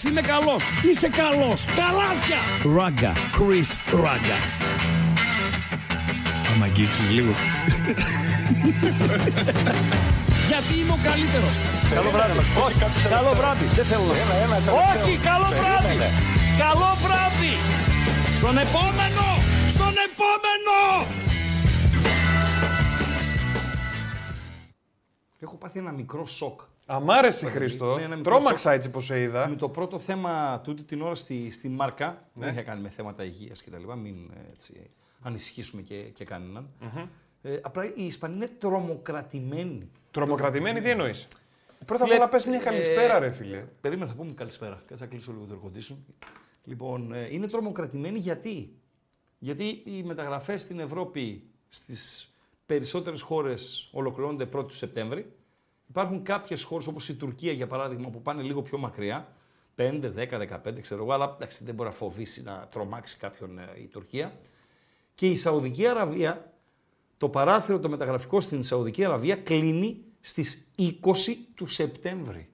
είμαι καλός, Είσαι καλός. Καλάθια. Ράγκα. Chris Ράγκα. Άμα λίγο. Γιατί είμαι ο καλύτερος. Καλό βράδυ. Όχι, καλό βράδυ. Δεν θέλω να... Όχι, καλό βράδυ. Καλό βράδυ. Στον επόμενο. Στον επόμενο. Έχω πάθει ένα μικρό σοκ Α, μ' άρεσε Χρήστο. ναι, ναι, με Τρόμαξα το- έτσι πως σε είδα. Με το πρώτο θέμα τούτη την ώρα στη, στη Μάρκα, Ναι. δεν είχε κάνει με θέματα υγείας κτλ. Μην ε, έτσι, ανησυχήσουμε και, και κανέναν. Ε, απλά οι Ισπανοί είναι τρομοκρατημένοι. Τρομοκρατημένη τι εννοείς; Πρώτα απ' Φίλε, όλα πες μια ε, καλησπέρα, ρε φίλε. Περίμενα, θα πούμε καλησπέρα. Κάτσε να κλείσω λίγο το air condition. Λοιπόν, ε, είναι τρομοκρατημένοι γιατί; Γιατί οι μεταγραφές στην Ευρώπη στις περισσότερες χώρες ολοκληρώνονται 1η του Σεπτέμβρη. Υπάρχουν κάποιες χώρες όπως η Τουρκία για παράδειγμα που πάνε λίγο πιο μακριά. 5, 10, 15 ξέρω εγώ, αλλά εντάξει, δεν μπορεί να φοβήσει να τρομάξει κάποιον ε, η Τουρκία. Και η Σαουδική Αραβία, το παράθυρο το μεταγραφικό στην Σαουδική Αραβία κλείνει στις 20 του Σεπτέμβρη.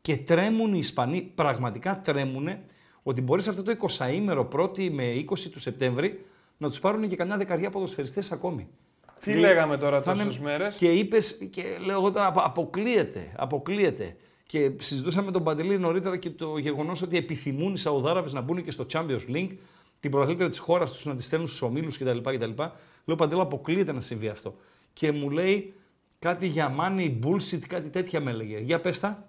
Και τρέμουν οι Ισπανοί, πραγματικά τρέμουν ότι μπορείς σε αυτό το 20ήμερο 1η με 20 του Σεπτέμβρη να τους πάρουν και κανένα δεκαριά ποδοσφαιριστές ακόμη. Τι Λέει, λέγαμε τώρα θα είναι- τόσες μέρες; Και είπες, και λέω εγώ τώρα, απο- αποκλείεται, αποκλείεται. Και συζητούσαμε με τον Παντελή νωρίτερα και το γεγονός ότι επιθυμούν οι Σαουδάραβες να μπουν και στο Champions League, την πρωταθλήτρια της χώρας τους να τη στέλνουν στους ομίλους κτλ, κτλ. Λέω Παντελή, αποκλείεται να συμβεί αυτό. Και μου λέει κάτι για money bullshit, κάτι τέτοια με έλεγε. Για πες τα.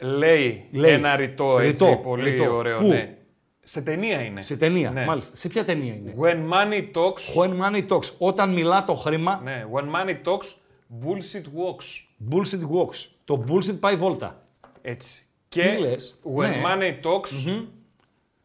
Λέει, Λέει. ένα ρητό έτσι, Ρητό, πολύ ρητό. ωραίο. Πού; Ναι. Σε ταινία είναι. Σε ταινία, Ναι. μάλιστα. Σε ποια ταινία είναι; When money talks. When money talks. Όταν μιλά το χρήμα, Ναι, when money talks, bullshit walks. bullshit walks. Το bullshit πάει βόλτα. Έτσι. Και λες; when Ναι. money talks,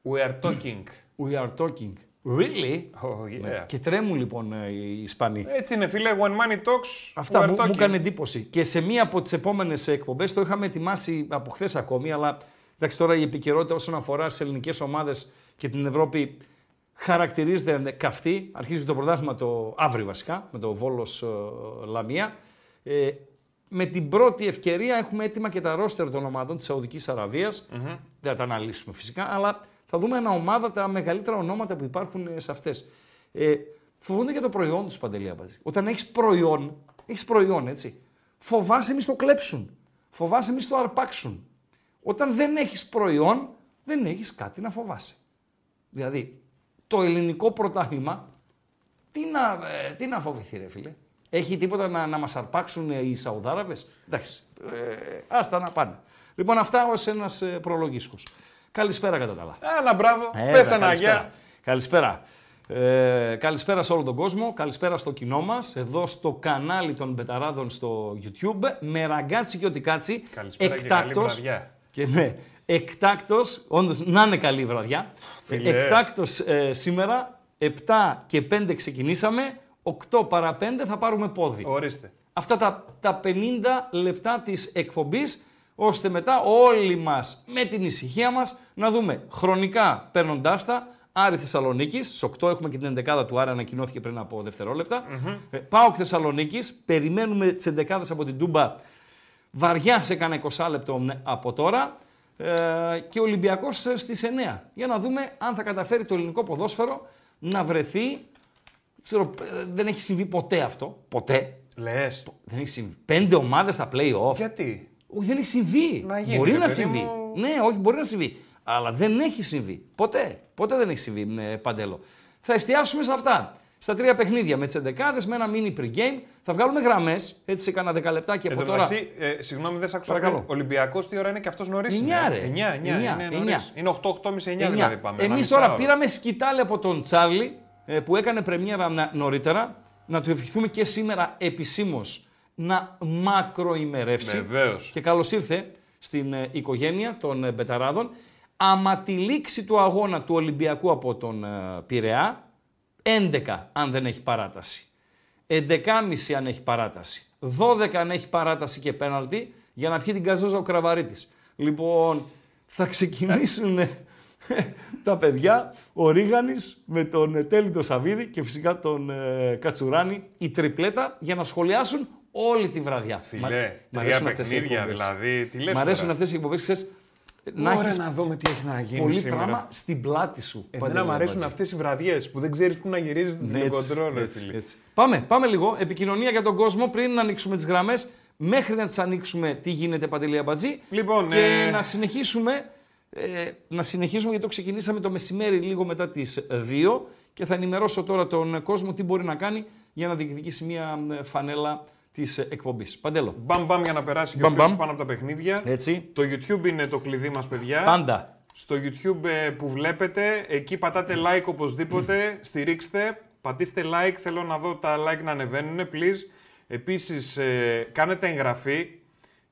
we are talking. We are talking. Really? Oh, yeah. Και τρέμουν λοιπόν ε, οι Ισπανοί. Έτσι είναι, φίλε. When money talks, Αυτά we are μου, μου talking. έκανε εντύπωση. Και σε μία από τις επόμενες εκπομπές, το είχαμε ετοιμάσει από χθες ακόμη, αλλά εντάξει, τώρα η επικαιρότητα όσον αφορά στι ελληνικές ομάδες και την Ευρώπη χαρακτηρίζεται καυτή. Αρχίζει το πρωτάθλημα το αύριο βασικά, με το Βόλος Λαμία. Ε, με την πρώτη ευκαιρία έχουμε έτοιμα και τα ρόστερ των ομάδων της Σαουδικής Αραβίας. Δεν θα τα αναλύσουμε φυσικά, αλλά θα δούμε ένα ομάδα, τα μεγαλύτερα ονόματα που υπάρχουν ε, σε αυτές. Ε, φοβούνται για το προϊόν τους Παντελή Αμπατζή. Όταν έχεις προϊόν, έχεις προϊόν έτσι. Φοβάσαι μη στο κλέψουν. Φοβάσαι μη στο αρπάξουν. Όταν δεν έχεις προϊόν, δεν έχεις κάτι να φοβάσαι. Δηλαδή, το ελληνικό πρωτάθλημα, τι να, ε, τι να φοβηθεί ρε φίλε. Έχει τίποτα να, να μας αρπάξουν ε, οι Σαουδάραβες; Εντάξει, ε, άστα να πάνε. Λοιπόν, αυτά ως ένας ε, προλογίσκος. Καλησπέρα κατά τα άλλα. Έλα, μπράβο. Έλα, Πες ένα καλησπέρα. αγιά. Καλησπέρα. Ε, καλησπέρα σε όλο τον κόσμο. Καλησπέρα στο κοινό μας, εδώ στο κανάλι των Μπεταράδων στο YouTube. Με ραγκάτσι και οτικάτσι. Καλησπέρα και καλή βραδιά. Και ναι, εκτάκτος, όντως να είναι καλή βραδιά. Φιλέ. Εκτάκτος ε, σήμερα, 7 και 5 ξεκινήσαμε, 8 παρα 5 θα πάρουμε πόδι. Ορίστε. Αυτά τα, τα 50 λεπτά της εκπομπής, ώστε μετά όλοι μας με την ησυχία μας να δούμε χρονικά παίρνοντάς τα. Άρη Θεσσαλονίκης, στις 8 έχουμε και την 11η του Άρη, ανακοινώθηκε πριν από δευτερόλεπτα. Ε, Πάοκ Θεσσαλονίκης, περιμένουμε τις 11 από την Τούμπα βαριά σε κανένα 20 λεπτό από τώρα. Ε, και ο Ολυμπιακός στις 9. Για να δούμε αν θα καταφέρει το ελληνικό ποδόσφαιρο να βρεθεί. Ξέρω, ε, δεν έχει συμβεί ποτέ αυτό. Ποτέ. Λες. Δεν έχει συμβεί. Πέντε ομάδες στα play-off. Γιατί; Όχι, δεν έχει συμβεί. Να γίνει, μπορεί ρε να παιδί συμβεί. μου. Ναι, όχι, μπορεί να συμβεί. Αλλά δεν έχει συμβεί. Ποτέ. Ποτέ δεν έχει συμβεί, ε, Παντέλο. Θα εστιάσουμε σε αυτά. Στα τρία παιχνίδια με τις 11 με ένα mini pre-game. Θα βγάλουμε γραμμές έτσι σε κάνα δεκαλεπτάκι Εν από τω τώρα. μεταξύ, ε, συγγνώμη, δεν σ' άκουσα Παρακαλώ. πριν. Ολυμπιακός τι ώρα είναι και αυτός νωρίς; Εννιά, ρε. 9, 9, Εννιά, είναι, εννιά. νωρίς. είναι 8-8.30-9 δηλαδή πάμε. Εμείς ένα τώρα μισάωρο. πήραμε σκητάλη από τον Τσάρλι ε, που έκανε πρεμιέρα να- νωρίτερα. Να του ευχηθούμε και σήμερα επισήμως να μακροημερεύσει. Βεβαίως. Και καλώς ήρθε στην ε, οικογένεια των ε, Μπεταράδων. Άμα τη λήξη του αγώνα του Ολυμπιακού από τον ε, Πειραιά, 11 αν δεν έχει παράταση. 11,5 αν έχει παράταση. 12 αν έχει παράταση και πέναλτι για να πιει την καζόζα ο Κραβαρίτης. Λοιπόν, θα ξεκινήσουν ε, τα παιδιά, ο Ρίγανης με τον ε, Τέλη τον Σαββίδη και φυσικά τον ε, Κατσουράνη, η τριπλέτα για να σχολιάσουν όλη τη βραδιά. Φιλέ, Μα- μ' τρία αρέσουν αυτές οι παιχνίδια εκπομπές. δηλαδή. Τι λες Μ' αρέσουν τώρα; αυτές οι εκπομπές, ξέρεις, να Ωραία έχεις να δούμε τι έχει να γίνει πολύ σήμερα. πράγμα στην πλάτη σου. Εμένα Παντελή μου αρέσουν Αμπατζή. αυτές οι βραδιές που δεν ξέρεις πού να γυρίζεις το Ναι, έτσι, τηλεκοντρόλ, ρε έτσι, φίλε. έτσι. Πάμε, πάμε λίγο. Επικοινωνία για τον κόσμο πριν να ανοίξουμε τις γραμμές. Μέχρι να τις ανοίξουμε, τι γίνεται, Παντελή Αμπατζή. Λοιπόν, και ε, να συνεχίσουμε. Ε, να συνεχίσουμε γιατί το ξεκινήσαμε το μεσημέρι λίγο μετά τις 2 και θα ενημερώσω τώρα τον κόσμο τι μπορεί να κάνει για να διεκδικήσει μια ε, φανέλα της εκπομπής. Παντέλο. Μπαμ μπαμ για να περάσει και Μπαμ, ο Χρήστος μπαμ. πάνω από τα παιχνίδια. Έτσι. Το YouTube είναι το κλειδί μας, παιδιά. Πάντα. Στο YouTube ε, που βλέπετε, εκεί πατάτε like οπωσδήποτε, στηρίξτε, πατήστε like, θέλω να δω τα like να ανεβαίνουν, please. Επίσης, ε, κάνετε εγγραφή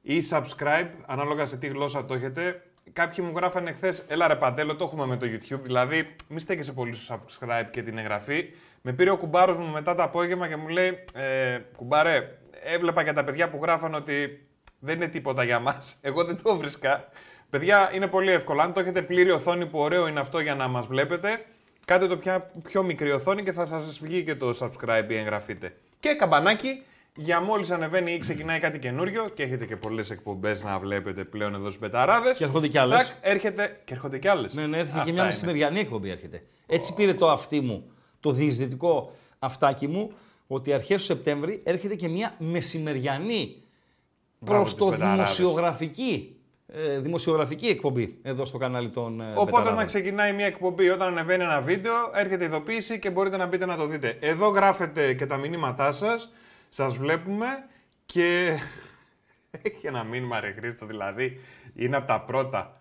ή subscribe, ανάλογα σε τι γλώσσα το έχετε. Κάποιοι μου γράφανε χθες, έλα ρε Παντέλο, το έχουμε με το YouTube, δηλαδή μη στέκεσαι πολύ στο subscribe και την εγγραφή. Με πήρε ο κουμπάρος μου μετά το απόγευμα και μου λέει, ε, κουμπάρε, έβλεπα και τα παιδιά που γράφανε ότι δεν είναι τίποτα για μας. Εγώ δεν το βρίσκα. Παιδιά, είναι πολύ εύκολο. Αν το έχετε πλήρη οθόνη που ωραίο είναι αυτό για να μας βλέπετε, κάντε το πια πιο μικρή οθόνη και θα σας βγει και το subscribe ή εγγραφείτε. Και καμπανάκι για μόλις ανεβαίνει ή ξεκινάει κάτι καινούριο και έχετε και πολλές εκπομπές να βλέπετε πλέον εδώ στους Μπεταράδες. Και έρχονται κι άλλες. Τσακ, έρχεται και έρχονται κι άλλες. Ναι, ναι, έρχεται Αυτά και μια είναι. μεσημεριανή εκπομπή έρχεται. Έτσι πήρε το αυτί μου, το διεισδυτικό αυτάκι μου, ότι αρχές του Σεπτέμβρη έρχεται και μια μεσημεριανή Μπράβο προς τους το μπεταράδες. δημοσιογραφική, ε, δημοσιογραφική εκπομπή εδώ στο κανάλι των ε, Οπότε Μπεταράδων. όταν ξεκινάει μια εκπομπή, όταν ανεβαίνει ένα βίντεο, έρχεται ειδοποίηση και μπορείτε να μπείτε να το δείτε. Εδώ γράφετε και τα μηνύματά σας, σας βλέπουμε και έχει ένα μήνυμα ρε Χρήστο, δηλαδή είναι από τα πρώτα.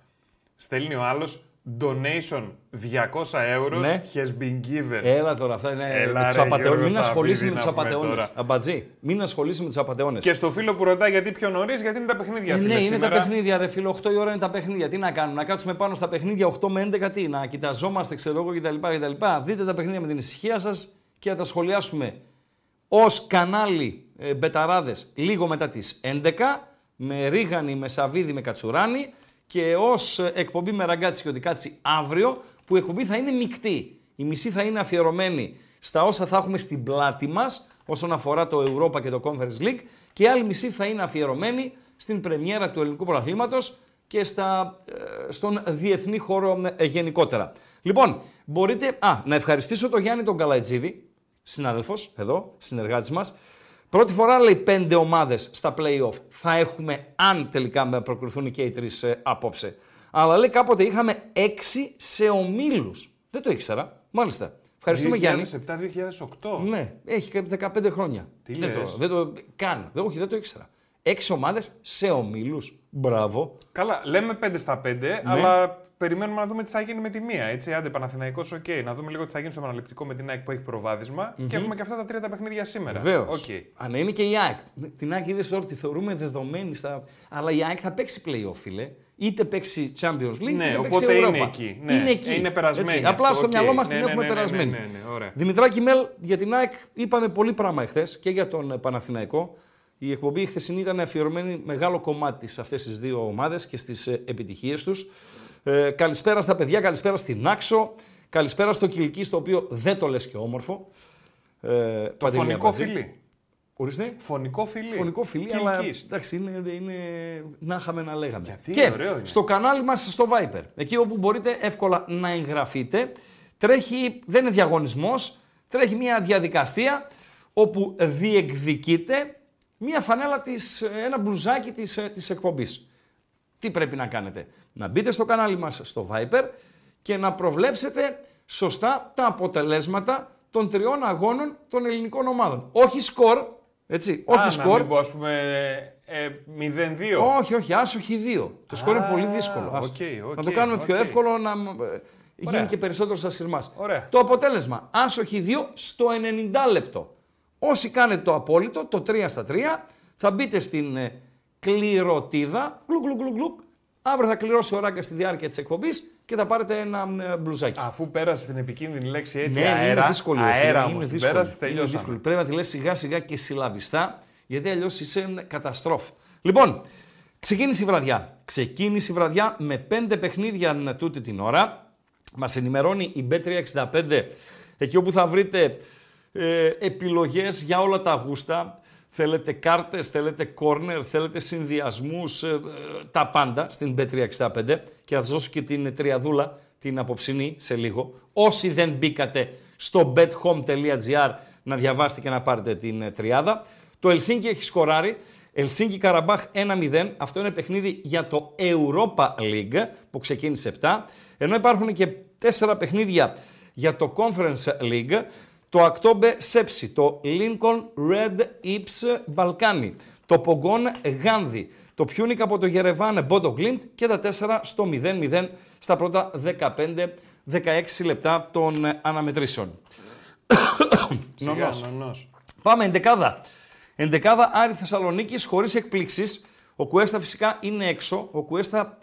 Στέλνει ο άλλος donation 200 euros Ναι. has been given. Έλα τώρα, αυτά είναι Έλα, με τους ρε, απατεώνες. Γιώργο Μην ασχολείσαι Σαββίδη, με τους να πούμε απατεώνες. τώρα. Αμπατζή, μην ασχολείσαι με τους απατεώνες. Και στο φίλο που ρωτάει γιατί πιο νωρίς, γιατί είναι τα παιχνίδια. Ε, φίλε, ναι, είναι σήμερα. τα παιχνίδια, ρε φίλο. 8 η ώρα είναι τα παιχνίδια. Τι να κάνουμε, να κάτσουμε πάνω στα παιχνίδια 8 με 11, τι, να κοιταζόμαστε, ξέρω εγώ κτλ. κτλ. Δείτε τα παιχνίδια με την ησυχία σας και θα τα σχολιάσουμε ως κανάλι ε, Μπεταράδες λίγο μετά τις 11, με Ρίγανη, με Σαβίδη, με Κατσουράνη και ως εκπομπή με ραγκάτσι και οτικάτσι αύριο, που η εκπομπή θα είναι μεικτή. Η μισή θα είναι αφιερωμένη στα όσα θα έχουμε στην πλάτη μας όσον αφορά το Europa και το Conference League και η άλλη μισή θα είναι αφιερωμένη στην πρεμιέρα του ελληνικού πρωταθλήματος και στα, ε, στον διεθνή χώρο ε, γενικότερα. Λοιπόν, μπορείτε α, να ευχαριστήσω τον Γιάννη τον Καλαϊτζίδη, συνάδελφος εδώ, συνεργάτης μας. Πρώτη φορά λέει πέντε ομάδες στα play-off θα έχουμε, αν τελικά με προκριθούν και οι τρεις ε, απόψε. Αλλά λέει κάποτε είχαμε έξι σε ομίλους. Δεν το ήξερα, μάλιστα. Ευχαριστούμε Γιάννη. 2007-2008. Ναι, έχει και 15 χρόνια. Τι δεν, λες; το, δεν το καν. Δεν, όχι, δεν το ήξερα. Έξι ομάδες σε ομίλους. Μπράβο. Καλά, λέμε 5 στα 5, Ναι. αλλά περιμένουμε να δούμε τι θα γίνει με τη μία. Έτσι, άντε Παναθηναϊκός, οκ. Να δούμε λίγο τι θα γίνει στο επαναληπτικό με την ΑΕΚ που έχει προβάδισμα. Και έχουμε και αυτά τα τρία τα παιχνίδια σήμερα. Βεβαίως. Οκ. Αν είναι και η ΑΕΚ. Την ΑΕΚ είδες τώρα τη θεωρούμε δεδομένη στα. Αλλά η ΑΕΚ θα παίξει playoff, φίλε. Είτε παίξει Champions League, Ναι, είτε οπότε παίξει είναι Europa. εκεί. Ναι, είναι εκεί. είναι περασμένη Έτσι, αυτό, Απλά στο οκ. μυαλό μας την Ναι, ναι, έχουμε ναι, ναι, περασμένη. ναι, ναι, ναι, ωραία. Δημητράκη Μέλ, για την ΑΕΚ είπαμε πολύ πράγμα εχθές και για τον ε, Παναθηναϊκό. Η εκπομπή η χθεσινή ήταν αφιερωμένη μεγάλο κομμάτι σε αυτές τις δύο ομάδες και στις επιτυχίες τους. Ε, καλησπέρα στα παιδιά, καλησπέρα στην Άξο, καλησπέρα στο Κιλκίς, το οποίο δεν το λες και όμορφο. Ε, Το Παντελή φωνικό Αμπατζή. φιλί. Ορίστε. Φωνικό φιλί. Φωνικό φιλί, αλλά Κιλκής. εντάξει, είναι, είναι να είχαμε να λέγαμε. Γιατί, και ωραίο είναι. στο κανάλι μας στο Viper, εκεί όπου μπορείτε εύκολα να εγγραφείτε, τρέχει, δεν είναι διαγωνισμός, τρέχει μια διαδικασία όπου διεκδικείτε μια φανέλα της, ένα μπλουζάκι της, ε, της εκπομπής. Τι πρέπει να κάνετε; Να μπείτε στο κανάλι μας στο Viper και να προβλέψετε σωστά τα αποτελέσματα των τριών αγώνων των ελληνικών ομάδων. Όχι σκορ, έτσι, όχι Α, σκορ. Να μην πω, ας πούμε, ε, 0-2. Όχι, όχι, άσο χι δύο. Το σκορ είναι Α, πολύ δύσκολο. Άσο. οκ, οκ, να το κάνουμε πιο οκ. εύκολο να ε, γίνει Ωραία. και περισσότερο στα σειρμά. Ωραία. Το αποτέλεσμα, άσο χι 2 στο 90 λεπτό. Όσοι κάνετε το απόλυτο, το 3 στα 3, θα μπείτε στην ε, κληρωτίδα, γλουκ, γλουκ, γλουκ, γλουκ. Αύριο θα κληρώσει ο Ράγκα στη διάρκεια της εκπομπής και θα πάρετε ένα ε, μπλουζάκι. Αφού πέρασε την επικίνδυνη λέξη έτσι Ναι, αέρα, είναι δύσκολη. ρε φίλε, αέρα είναι όμως την δύσκολη. πέρασε, Είναι τελειώσαμε. δύσκολη. Πρέπει να τη λες σιγά σιγά και συλλαβιστά, γιατί αλλιώς είσαι καταστρόφ. Λοιπόν, ξεκίνησε η βραδιά. Ξεκίνησε η βραδιά με πέντε παιχνίδια τούτη την ώρα. Μας ενημερώνει η B365, εκεί όπου θα βρείτε ε, επιλογές για όλα τα γούστα. Θέλετε κάρτες, θέλετε corner, θέλετε συνδυασμούς, ε, ε, τα πάντα στην B365 και θα σας δώσω και την τριαδούλα, την απόψινή σε λίγο. Όσοι δεν μπήκατε στο bethome.gr να διαβάσετε και να πάρετε την ε, τριάδα. Το Ελσίνκι έχει σκοράρει. Ελσίνκι Καραμπάχ 1-0. Αυτό είναι παιχνίδι για το Europa League που ξεκίνησε 7. Ενώ υπάρχουν και τέσσερα παιχνίδια για το Conference League. Το Ακτόμπε Σέψη, το Lincoln Red Ips Balkani, το Πογκόν Γάνδη, το Πιούνικ από το Γερεβάν Μπότο Γκλίντ και τα 4 στο 0-0 στα πρώτα 15-16 λεπτά των αναμετρήσεων. Σιγά, Νονός. νονός. Πάμε, εντεκάδα. Εντεκάδα Άρη Θεσσαλονίκης χωρίς εκπλήξεις. Ο Κουέστα φυσικά είναι έξω. Ο Κουέστα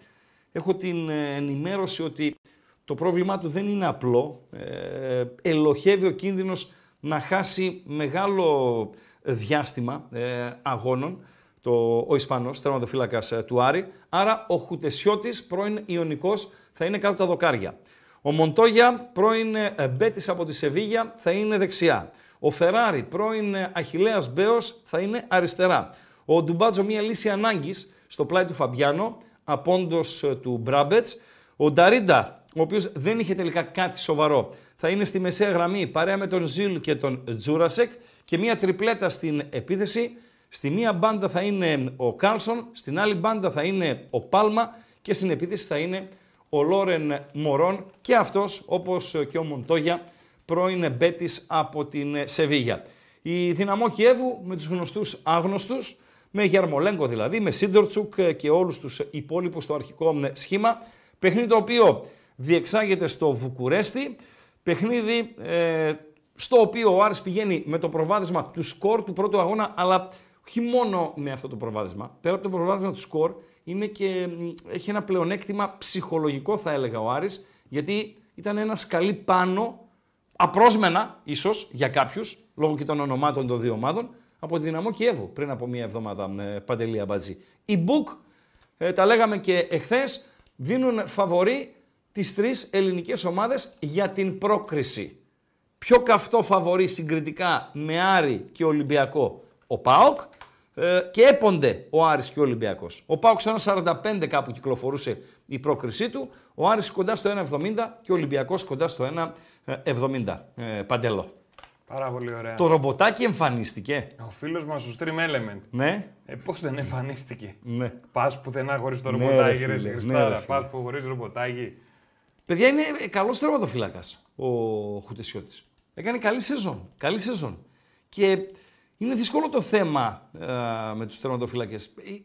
έχω την ε, ενημέρωση ότι το πρόβλημά του δεν είναι απλό. Ε, ελοχεύει ο κίνδυνος να χάσει μεγάλο διάστημα ε, αγώνων το, ο Ισπανός, τερματοφύλακας ε, του Άρη. Άρα ο Χουτεσιώτης, πρώην Ιωνικός, θα είναι κάτω από τα δοκάρια. Ο Μοντόγια, πρώην ε, Μπέτης από τη Σεβίγια, θα είναι δεξιά. Ο Φεράρι, πρώην ε, Αχιλέας Μπέος, θα είναι αριστερά. Ο Ντουμπάτζο, μια λύση ανάγκης στο πλάι του Φαμπιάνο, απόντος ε, του Μπράμπετς. Ο Νταρίντα, ο οποίος δεν είχε τελικά κάτι σοβαρό, θα είναι στη μεσαία γραμμή παρέα με τον Ζιλ και τον Τζούρασεκ και μια τριπλέτα στην επίθεση. Στη μία μπάντα θα είναι ο Κάρλσον, στην άλλη μπάντα θα είναι ο Πάλμα και στην επίθεση θα είναι ο Λόρεν Μορόν και αυτός όπως και ο Μοντόγια πρώην Μπέτης από την Σεβίγια. Η Δυναμό Κιέβου με τους γνωστούς άγνωστους, με Γιαρμολένκο δηλαδή, με Σίντορτσουκ και όλους τους υπόλοιπους στο αρχικό σχήμα. Παιχνίδι το οποίο διεξάγεται στο Βουκουρέστι, παιχνίδι ε, στο οποίο ο Άρης πηγαίνει με το προβάδισμα του σκορ του πρώτου αγώνα, αλλά όχι μόνο με αυτό το προβάδισμα. Πέρα από το προβάδισμα του σκορ, είναι και, μ, έχει ένα πλεονέκτημα ψυχολογικό θα έλεγα ο Άρης, γιατί ήταν ένας σκαλί πάνω, απρόσμενα ίσως για κάποιους, λόγω και των ονομάτων των δύο ομάδων, από τη Δυναμό Κιέβου πριν από μία εβδομάδα ε, Παντελή Αμπατζή. Η Μπουκ, ε, τα λέγαμε και εχθές, δίνουν φαβορή τις τρεις ελληνικές ομάδες για την πρόκριση. Πιο καυτό φαβορή συγκριτικά με Άρη και Ολυμπιακό ο ΠΑΟΚ ε, και έπονται ο Άρης και ο Ολυμπιακός. Ο ΠΑΟΚ στο 1,45 κάπου κυκλοφορούσε η πρόκρισή του, ο Άρης κοντά στο 1,70 και ο Ολυμπιακός κοντά στο 1,70. Ε, παντελό. Πάρα πολύ ωραία. Το ρομποτάκι εμφανίστηκε. Ο φίλος μας, ο Stream Element. Ναι, Ε, πώς δεν εμφανίστηκε; ναι. Πας πουθενά χωρίς το Ναι, ρομποτάκι, ρε ρε φίλε, ναι, Χριστάρα. ρε φίλε. Πας που χωρίς ρομποτάκι. Παιδιά είναι καλός τερματοφύλακα ο Χουτεσιώτης. Έκανε καλή σεζόν. Καλή σεζόν. Και είναι δύσκολο το θέμα ε, με τους τερματοφύλακε.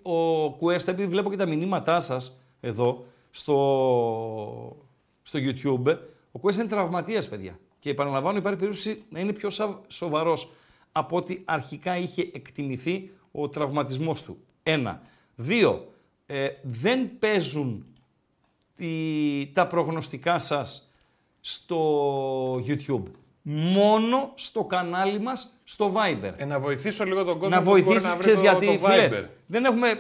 Ο Κουέστα, επειδή βλέπω και τα μηνύματά σας εδώ στο, στο YouTube, ο Κουέστα είναι τραυματίας, παιδιά. Και επαναλαμβάνω, υπάρχει περίπτωση να είναι πιο σοβαρός από ό,τι αρχικά είχε εκτιμηθεί ο τραυματισμός του. Ένα. Δύο. Ε, δεν παίζουν τη- τα προγνωστικά σας στο YouTube. Μόνο στο κανάλι μας στο Viber. Ε, να βοηθήσω λίγο τον κόσμο να που μπορεί βοηθήσεις, να βρει ξέρεις το, γιατί, το φίλε, Viber. δεν έχουμε, ε,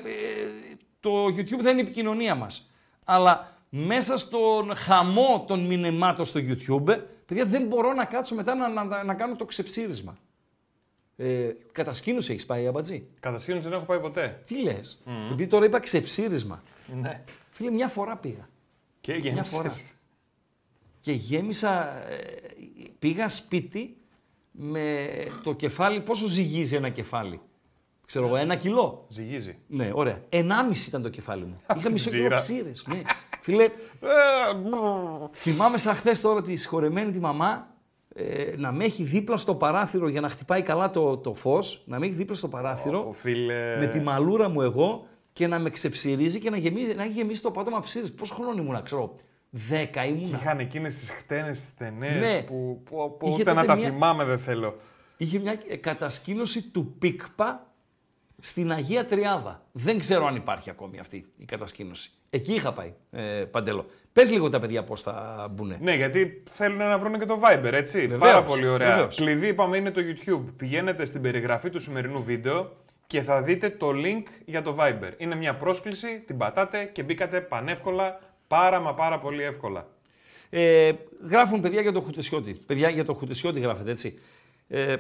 το YouTube δεν είναι η επικοινωνία μας. Αλλά μέσα στον χαμό των μηνυμάτων στο YouTube, παιδιά, δεν μπορώ να κάτσω μετά να, να, να κάνω το ξεψύρισμα. Ε, κατασκήνωση έχεις πάει, Αμπατζή; Κατασκήνωση δεν έχω πάει ποτέ. Τι λες, επειδή τώρα είπα ξεψύρισμα. Ναι. Φίλε, μια φορά πήγα. Και Μια γέμισες. φορά. Και γέμισα, ε, πήγα σπίτι με το κεφάλι, πόσο ζυγίζει ένα κεφάλι; Ξέρω εγώ, ένα κιλό. Ζυγίζει. Ναι, ωραία. Ενάμιση ήταν το κεφάλι μου. Είχα μισό κιλό τζίρα. ψήρες. Ναι. Φίλε, Ε, μπρρr. θυμάμαι σαν χθες τώρα τη συγχωρεμένη τη μαμά ε, να με έχει δίπλα στο παράθυρο για να χτυπάει καλά το, το φως, να με έχει δίπλα στο παράθυρο Ω, φίλε. με τη μαλούρα μου εγώ και να με ξεψυρίζει και να, γεμίζει, να έχει γεμίσει το πάτωμα ψήρες. Πόσο χρόνο ήμουνα, ξέρω, δέκα Και ήμουνα. είχαν εκείνες τις χτένες τις ταινίε Ναι. που, που, που Είχε ούτε να τότε τα μια- θυμάμαι δεν θέλω. είχε μια ε, κατασκήνωση του ΠΙΚΠΑ στην Αγία Τριάδα. Δεν ξέρω αν υπάρχει ακόμη αυτή η κατασκήνωση. Εκεί είχα πάει, ε, Παντέλο. Πες λίγο τα παιδιά πώς θα μπουνε. Ναι, γιατί θέλουν να βρουν και το Viber, έτσι. Βεβαίως, Πάρα πολύ ωραία. βεβαίως. Κλειδί, είπαμε, είναι το YouTube. Πηγαίνετε στην περιγραφή του σημερινού βίντεο και θα δείτε το link για το Viber. Είναι μια πρόσκληση, την πατάτε και μπήκατε πανεύκολα, πάρα μα πάρα πολύ εύκολα. Ε, γράφουν παιδιά για το Χουτεσιώτη. Παιδιά για το Χουτεσιώτη γράφετε έτσι. Ε,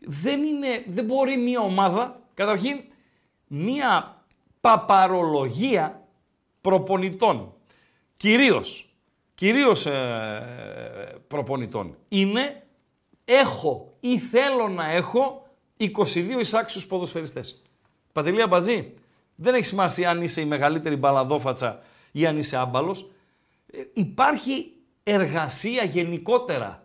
δεν, είναι, δεν μπορεί μια ομάδα, καταρχήν, μια παπαρολογία προπονητών, κυρίως, κυρίως ε, προπονητών, είναι έχω ή θέλω να έχω 22 εισάξιους ποδοσφαιριστές. Παντελία Μπατζή, δεν έχει σημασία αν είσαι η μεγαλύτερη μπαλαδόφατσα ή αν είσαι άμπαλος. Ε, υπάρχει εργασία γενικότερα.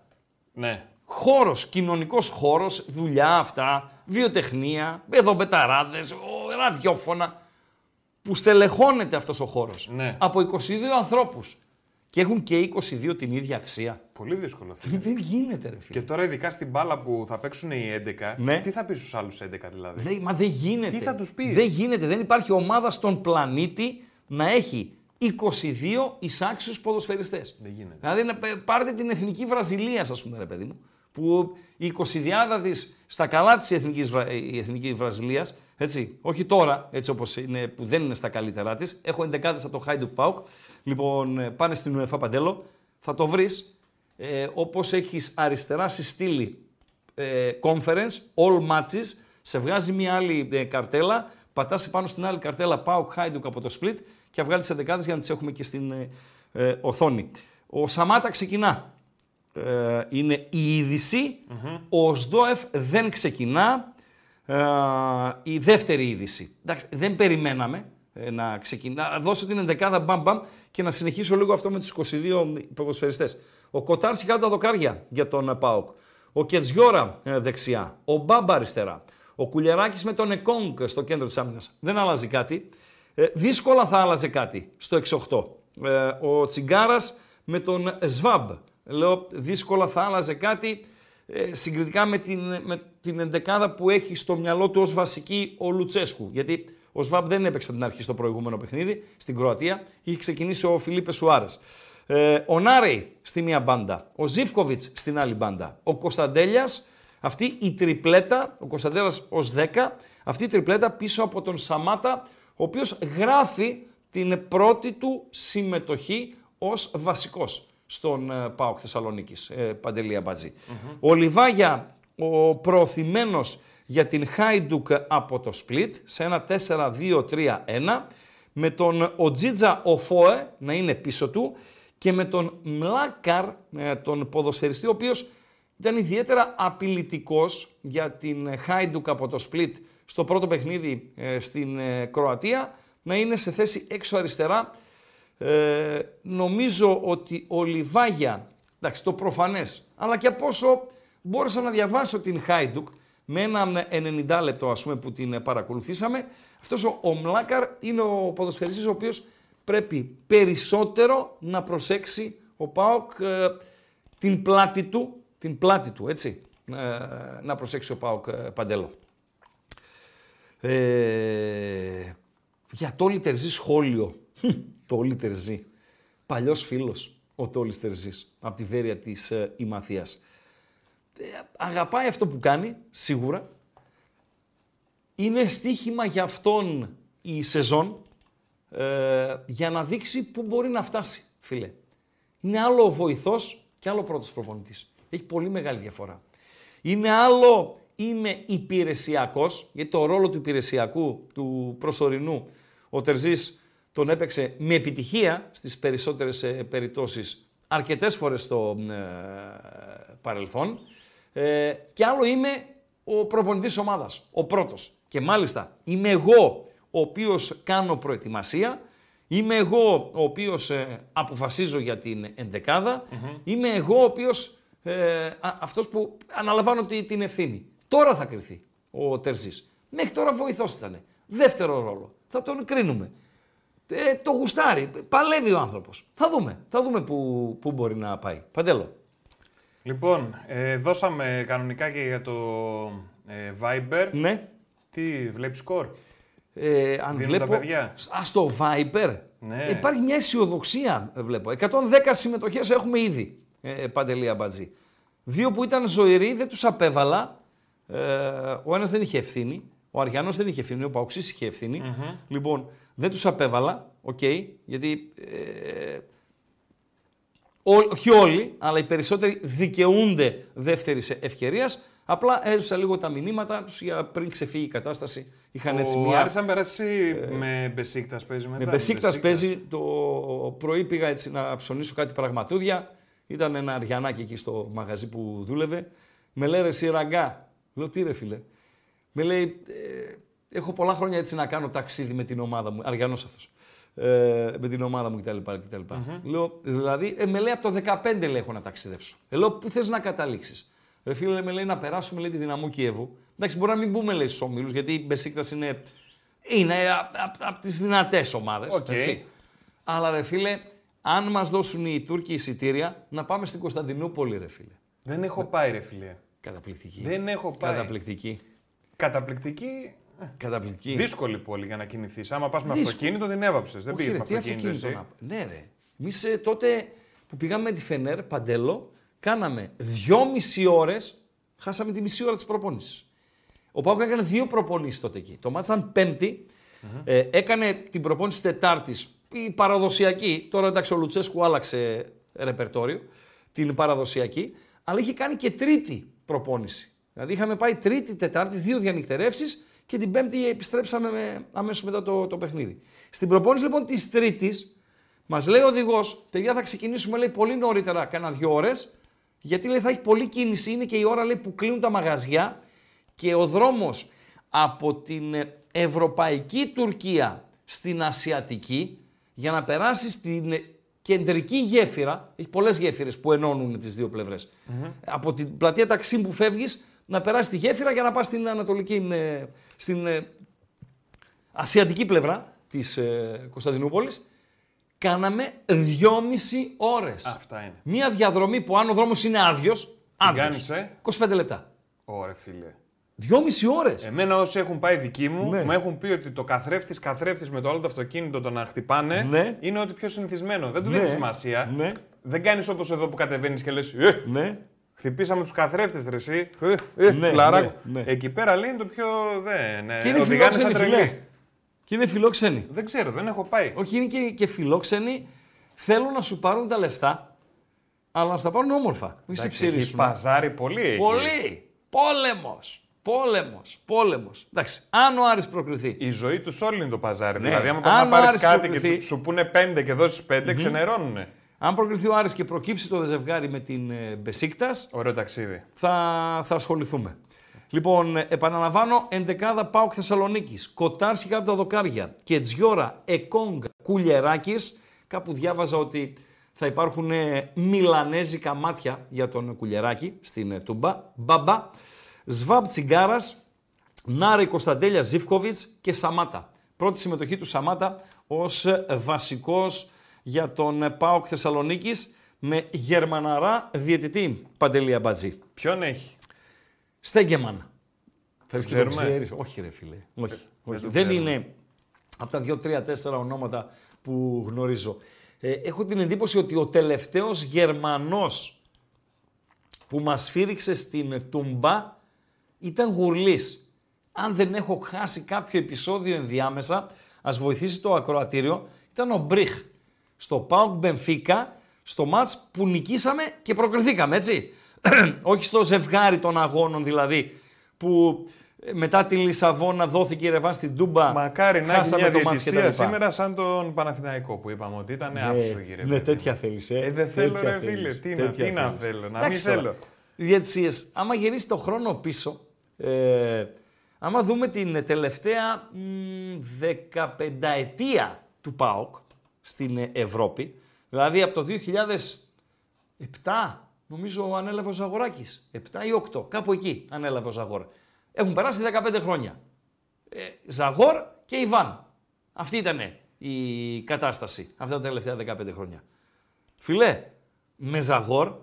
Ναι. χώρος, κοινωνικός χώρος, δουλειά αυτά, βιοτεχνία, εδώ μπεταράδες, ραδιόφωνα. Που στελεχώνεται αυτός ο χώρος Ναι. από 22 ανθρώπους και έχουν και 22 την ίδια αξία. Πολύ δύσκολο αυτό. Δεν γίνεται, ρε φίλε. Και τώρα, ειδικά στην μπάλα που θα παίξουν οι 11, Ναι. τι θα πεις στους άλλους 11 δηλαδή; Δεν, μα δεν γίνεται. Τι θα τους πεις; Δεν γίνεται. Δεν υπάρχει ομάδα στον πλανήτη να έχει 22 εισάξιους ποδοσφαιριστές. Δεν γίνεται. Δηλαδή να πε- πάρετε την εθνική Βραζιλία, ας πούμε, ρε παιδί μου, που η 20 της στα καλά της εθνικής, Βρα- η εθνική Βραζιλίας, έτσι, όχι τώρα, έτσι όπως είναι, που δεν είναι στα καλύτερά της, έχω εντεκάδες από το Χάιντουκ Πάουκ, λοιπόν, ε, πάνε στην UEFA Παντέλο, θα το βρεις, ε, όπως έχεις αριστερά στη στήλη ε, conference, all matches, σε βγάζει μια άλλη ε, καρτέλα, πατάς πάνω στην άλλη καρτέλα Πάουκ Χάιντουκ από το split και βγάλεις τι εντεκάδες για να τις έχουμε και στην ε, ε, οθόνη. Ο Σαμάτα ξεκινά. Ε, είναι η ειδηση Ο Σδόεφ δεν ξεκινά. Ε, η δεύτερη είδηση. Εντάξει, δεν περιμέναμε ε, να ξεκινά. Να δώσω την ενδεκάδα μπαμ μπαμ και να συνεχίσω λίγο αυτό με τους 22 ποδοσφαιριστές. Ο Κοτάρς σιγά τα δοκάρια για τον ε, ΠΑΟΚ. Ο Κετζιόρα ε, δεξιά. Ο Μπάμπα αριστερά. Ο Κουλιαράκης με τον Εκόνγκ στο κέντρο της άμυνας. Δεν αλλάζει κάτι. Ε, δύσκολα θα άλλαζε κάτι στο 6-8. Ε, ο Τσιγκάρας με τον Σβάμπ. Λέω δύσκολα θα άλλαζε κάτι ε, συγκριτικά με την, με την εντεκάδα που έχει στο μυαλό του ως βασική ο Λουτσέσκου. Γιατί ο Σβάμπ δεν έπαιξε την αρχή στο προηγούμενο παιχνίδι στην Κροατία. Είχε ξεκινήσει ο Φιλίπε Σουάρες. Ε, ο Νάρεϊ στη μία μπάντα. Ο Ζίφκοβιτς στην άλλη μπάντα. Ο Κωνσταντέλιας, αυτή η τριπλέτα, ο Κωνσταντέλιας ως 10, αυτή η τριπλέτα πίσω από τον Σαμάτα, ο οποίος γράφει την πρώτη του συμμετοχή ως βασικός στον ε, ΠΑΟΚ Θεσσαλονίκης, ε, Παντελή Αμπατζή. Ο Λιβάγια, ο προωθημένος για την Χάιντουκ από το Split, σε ένα 4-2-3-1, με τον Οτζίτζα Οφόε να είναι πίσω του και με τον Μλάκαρ, ε, τον ποδοσφαιριστή, ο οποίος ήταν ιδιαίτερα απειλητικός για την Χάιντουκ από το Split στο πρώτο παιχνίδι ε, στην ε, Κροατία, να είναι σε θέση έξω αριστερά. Ε, νομίζω ότι ο Λιβάγια, εντάξει το προφανές, αλλά και από όσο μπόρεσα να διαβάσω την Χάιντουκ με ένα 90 λεπτό ας πούμε που την παρακολουθήσαμε, αυτός ο, ο Μλάκαρ είναι ο ποδοσφαιριστής ο οποίος πρέπει περισσότερο να προσέξει ο ΠΑΟΚ ε, την πλάτη του, την πλάτη του, έτσι, ε, να προσέξει ο ΠΑΟΚ ε, Παντέλο. Ε, για το Τερζή σχόλιο. το Τερζή. Παλιός φίλος ο Τόλης Τερζής από τη Βέρεια της ε, Ημαθίας. Ε, αγαπάει αυτό που κάνει, σίγουρα. Είναι στοίχημα για αυτόν η σεζόν ε, για να δείξει πού μπορεί να φτάσει, φίλε. Είναι άλλο ο βοηθός και άλλο πρώτος προπονητής. Έχει πολύ μεγάλη διαφορά. Είναι άλλο είμαι υπηρεσιακός, γιατί το ρόλο του υπηρεσιακού, του προσωρινού, ο Τερζής τον έπαιξε με επιτυχία στις περισσότερες ε, περιπτώσεις αρκετές φορές στο ε, παρελθόν. Ε, και άλλο είμαι ο προπονητής ομάδας, ο πρώτος. Και μάλιστα είμαι εγώ ο οποίος κάνω προετοιμασία, είμαι εγώ ο οποίος ε, αποφασίζω για την εντεκάδα, είμαι εγώ ο οποίος ε, α- αυτός που αναλαμβάνω τη- την ευθύνη. Τώρα θα κρυθεί ο Τερζής. Μέχρι τώρα βοηθός ήταν. Δεύτερο ρόλο. Θα τον κρίνουμε. Ε, το γουστάρει. Παλεύει ο άνθρωπος. Θα δούμε. Θα δούμε πού, πού μπορεί να πάει. Παντέλο. Λοιπόν, ε, δώσαμε κανονικά και για το ε, Viber. Ναι. Τι βλέπεις σκορ; Ε, αν Δίνουν βλέπω. τα παιδιά. Α, στο Viper. Ναι. Υπάρχει μια αισιοδοξία, ε, βλέπω. 110 συμμετοχές έχουμε ήδη. Ε, Παντελή Αμπατζή. Δύο που ήταν ζωηροί, δεν τους απέβαλα. Ε, ο ένας δεν είχε ευθύνη. Ο Αρειανός δεν είχε ευθύνη. Ο Παοκτσής είχε ευθύνη. Λοιπόν, δεν τους απέβαλα. Οκ. γιατί ε, Ό- όχι όλοι, αλλά οι περισσότεροι δικαιούνται δεύτερης ευκαιρίας. Απλά έσβησα λίγο τα μηνύματα τους για πριν ξεφύγει η κατάσταση. Είχαν έτσι Ο μια. Άρης αν περάσει με Μπεσίκτα παίζει μετά. Με Μπεσίκτα παίζει το πρωί πήγα έτσι να ψωνίσω κάτι πραγματούδια. Ήταν ένα αριανάκι εκεί στο μαγαζί που δούλευε. Με λέει ρε εσύ ραγκά. Λέω τι ρε φίλε. Με λέει ε, έχω πολλά χρόνια έτσι να κάνω ταξίδι με την ομάδα μου. Αριανός αυτός. Ε, με την ομάδα μου κτλ. κτλ. Λέω, δηλαδή, ε, με λέει από το 15 λέει, έχω να ταξιδέψω. Ε, λέω, πού θες να καταλήξεις. Ρε φίλε, με λέει να περάσουμε λέει, τη δυναμό Κιέβου. Εντάξει, μπορεί να μην μπούμε λέει, στους ομίλους, γιατί η Μπεσίκτας είναι, είναι από απ, τις δυνατές ομάδες. Οκ. Αλλά ρε φίλε, αν μας δώσουν οι Τούρκοι εισιτήρια, να πάμε στην Κωνσταντινούπολη, ρε φίλε. Δεν έχω πάει, ρε φιλέ. Καταπληκτική. Δεν έχω πάει. Καταπληκτική. Καταπληκτική. Καταπληκτική. Δύσκολη πόλη για να κινηθείς. Άμα πας με Δύσκολη. αυτοκίνητο, την έβαψες. Δεν Όχι, πήγες ρε, με τι αυτοκίνητο. αυτοκίνητο εσύ. να... Ναι, ρε. Εμείς τότε που πήγαμε με τη Φενέρ, Παντέλο, κάναμε δυόμιση ώρες, χάσαμε τη μισή ώρα της προπόνησης. Ο Πάουκ έκανε δύο προπονήσεις τότε εκεί. Το μάτι ήταν πέμπτη, ε, έκανε την προπόνηση Τετάρτης, η παραδοσιακή. Τώρα εντάξει, ο Λουτσέσκου άλλαξε ρεπερτόριο, την παραδοσιακή, αλλά είχε κάνει και τρίτη προπόνηση. Δηλαδή είχαμε πάει τρίτη, τετάρτη, δύο διανυκτερεύσεις και την πέμπτη επιστρέψαμε με, αμέσως μετά το, το παιχνίδι. Στην προπόνηση λοιπόν της Τρίτης, μας λέει ο οδηγός, παιδιά θα ξεκινήσουμε λέει, πολύ νωρίτερα, κάνα δύο ώρες, γιατί λέει, θα έχει πολλή κίνηση. Είναι και η ώρα λέει, που κλείνουν τα μαγαζιά και ο δρόμος από την ε, ευρωπαϊκή Τουρκία στην ασιατική για να περάσει στην ε, κεντρική γέφυρα, έχει πολλές γέφυρες που ενώνουν τις δύο πλευρες Από την πλατεία Ταξίμ που φεύγεις να περάσει τη γέφυρα για να πας στην ανατολική, ε, στην ε, ασιατική πλευρά της ε, Κωνσταντινούπολης. Κάναμε δυόμιση ώρες. Αυτά είναι. Μία διαδρομή που αν ο δρόμος είναι άδειος, άδειος κάνεις, ε; 25 λεπτά. Ωραία, φίλε. Δυόμιση ώρες. Εμένα όσοι έχουν πάει δικοί μου, Ναι. μου έχουν πει ότι το καθρέφτης καθρέφτης με το άλλο το αυτοκίνητο το να χτυπάνε Ναι. είναι ότι πιο συνηθισμένο. Δεν του Ναι. δίνει σημασία. Ναι. Δεν κάνεις όπως εδώ που κατεβαίνεις και λες: ε, Ναι. Χτυπήσαμε τους καθρέφτες, ρε εσύ. Ε, ε, Ναι, φιλαράκο». ναι, ναι. Εκεί πέρα λέει είναι το πιο. Δεν, ναι. Και είναι Οδηγάνε σαν φιλόξενοι τρελοί. φιλέ. Και είναι φιλόξενοι. Δεν ξέρω, δεν έχω πάει. Όχι, είναι και, και φιλόξενοι. Θέλουν να σου πάρουν τα λεφτά, αλλά να σου τα πάρουν όμορφα. Μην σε Εντάξει, έχει ψηρίσουν. παζάρι πολύ. εκεί. Πολύ. Πόλεμος. Πόλεμος. Πόλεμος. Εντάξει, αν ο Άρης προκριθεί. Η ζωή τους όλη είναι το παζάρι. Ναι. Δηλαδή, άμα Αν πας να ο πάρεις Άρης κάτι προκριθεί- και σου πούνε πέντε και δώσεις πέντε, ξενερώνουνε. Αν προκριθεί ο Άρης και προκύψει το ζευγάρι με την ε, Μπεσίκτας, Ωραίο ταξίδι. θα, θα ασχοληθούμε. Λοιπόν, ε, επαναλαμβάνω, 11 Πάοκ Θεσσαλονίκης. Κοτάρσκι κάτω τα δοκάρια. Και Τζιόρα, Εκόνγκ, Κουλιεράκης. Κάπου διάβαζα ότι θα υπάρχουν ε, μιλανέζικα μάτια για τον Κουλιεράκη στην ε, Τούμπα. Μπαμπά. Σβάμπ Τσιγκάρας, Νάρη Κωνσταντέλια Ζήφκοβιτς και Σαμάτα. Πρώτη συμμετοχή του Σαμάτα ως βασικός για τον ε, Πάοκ Θεσσαλονίκης με Γερμαναρά διαιτητή Παντελή Αμπατζή. Ποιον έχει; Στέγκεμαν. Θέλεις και το ξέρουμε; ξέρεις. Όχι ρε φίλε. Όχι. όχι. το Δεν ξέρουμε. είναι από τα δύο, τρία, τέσσερα ονόματα που γνωρίζω. Ε, έχω την εντύπωση ότι ο τελευταίος Γερμανός που μας σφύριξε στην Τουμπά ήταν Γουρλής. Αν δεν έχω χάσει κάποιο επεισόδιο ενδιάμεσα, ας βοηθήσει το ακροατήριο, ήταν ο Μπριχ. Στο Πάουκ Μπενφίκα, στο μάτς που νικήσαμε και προκριθήκαμε, έτσι. Όχι στο ζευγάρι των αγώνων δηλαδή, που ε, μετά τη Λισαβόνα δόθηκε η ρεβάν στην Τούμπα. Μακάρι να έχει χάσαμε μια το μάτς και τα διαιτησία λοιπά. σήμερα σαν τον Παναθηναϊκό που είπαμε ότι ήταν άψογη. ρε ναι, παιδί. τέτοια θέλεις, ε. Ε, δεν θέλω, Τέτοια ρε, φίλε. θέλεις, Τι να- τέτοια τι να θέλεις. θέλω, να μην Εντάξει τώρα, θέλω. Διαιτησίες, άμα γυρίσει το χρόνο πίσω, ε, άμα δούμε την τελευταία μ, 15 ετία του ΠΑΟΚ στην ε, Ευρώπη, δηλαδή από το 2007, νομίζω ανέλαβε ο Ζαγοράκης, 7 ή 8, κάπου εκεί ανέλαβε ο Ζαγόρ. Έχουν περάσει 15 χρόνια. Ε, Ζαγόρ και Ιβάν. Αυτή ήταν η κατάσταση αυτά τα τελευταία 15 χρόνια. Φιλέ, με Ζαγόρ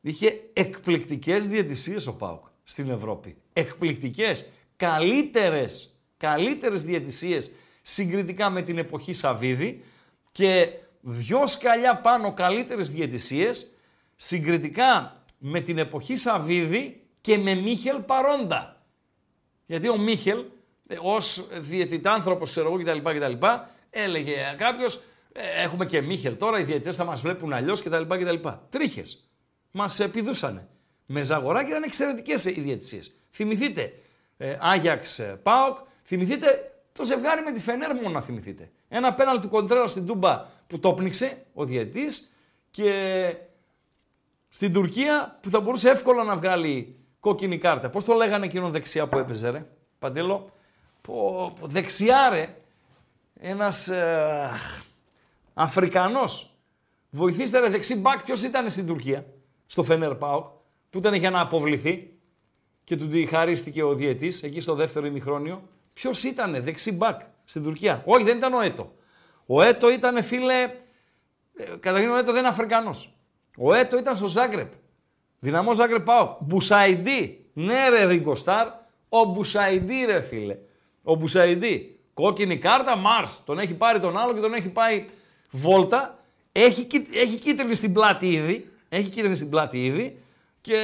είχε εκπληκτικές διαιτησίες ο ΠΑΟΚ στην Ευρώπη. Εκπληκτικές, καλύτερες, καλύτερες διαιτησίες συγκριτικά με την εποχή Σαββίδη και δυο σκαλιά πάνω καλύτερες διαιτησίες συγκριτικά με την εποχή Σαββίδη και με Μίχελ Παρόντα. Γιατί ο Μίχελ, ως διαιτητάνθρωπος, ξέρω εγώ κτλ, κτλ. έλεγε κάποιος, έχουμε και Μίχελ τώρα, οι διαιτητές θα μας βλέπουν αλλιώς κτλ. κτλ. Τρίχες. Μας επιδούσανε. Με Ζαγοράκη ήταν εξαιρετικές οι διαιτησίες. Θυμηθείτε ε, Άγιαξ ε, Πάοκ, θυμηθείτε το ζευγάρι με τη Φενέρ μόνο να θυμηθείτε. Ένα πέναλ του Κοντρέρας στην Τούμπα που το πνίξε ο διαιτής και στην Τουρκία που θα μπορούσε εύκολα να βγάλει κόκκινη κάρτα. Πώς το λέγανε εκείνον δεξιά που έπαιζε ρε, Παντέλο. Πω, πω, δεξιά ρε, ένας ε, Αφρικανός. Βοηθήστε ρε δεξί μπακ, ποιος ήταν στην Τουρκία, στο Φενέρ Πάοκ. που ήταν για να αποβληθεί και του τη χαρίστηκε ο διαιτής εκεί στο δεύτερο ημιχρόνιο. Ποιος ήταν δεξί μπακ στην Τουρκία; Όχι, δεν ήταν ο Έτο. Ο Έτο ήταν φίλε. ε, Καταρχήν ο Έτο δεν είναι Αφρικανός. Ο Έτο ήταν στο Ζάγκρεπ. Δυναμό Ζάγκρεπ πάω. Μπουσαϊντί. Ναι, ρε Ριγκοστάρ. Ο Μπουσαϊντί, ρε φίλε. Ο Μπουσαϊντί. Κόκκινη κάρτα, Μάρς. Τον έχει πάρει τον άλλο και τον έχει πάει βόλτα. Έχει, κίτ- έχει κίτρινη στην πλάτη ήδη. Έχει κίτρινη στην πλάτη ήδη. Και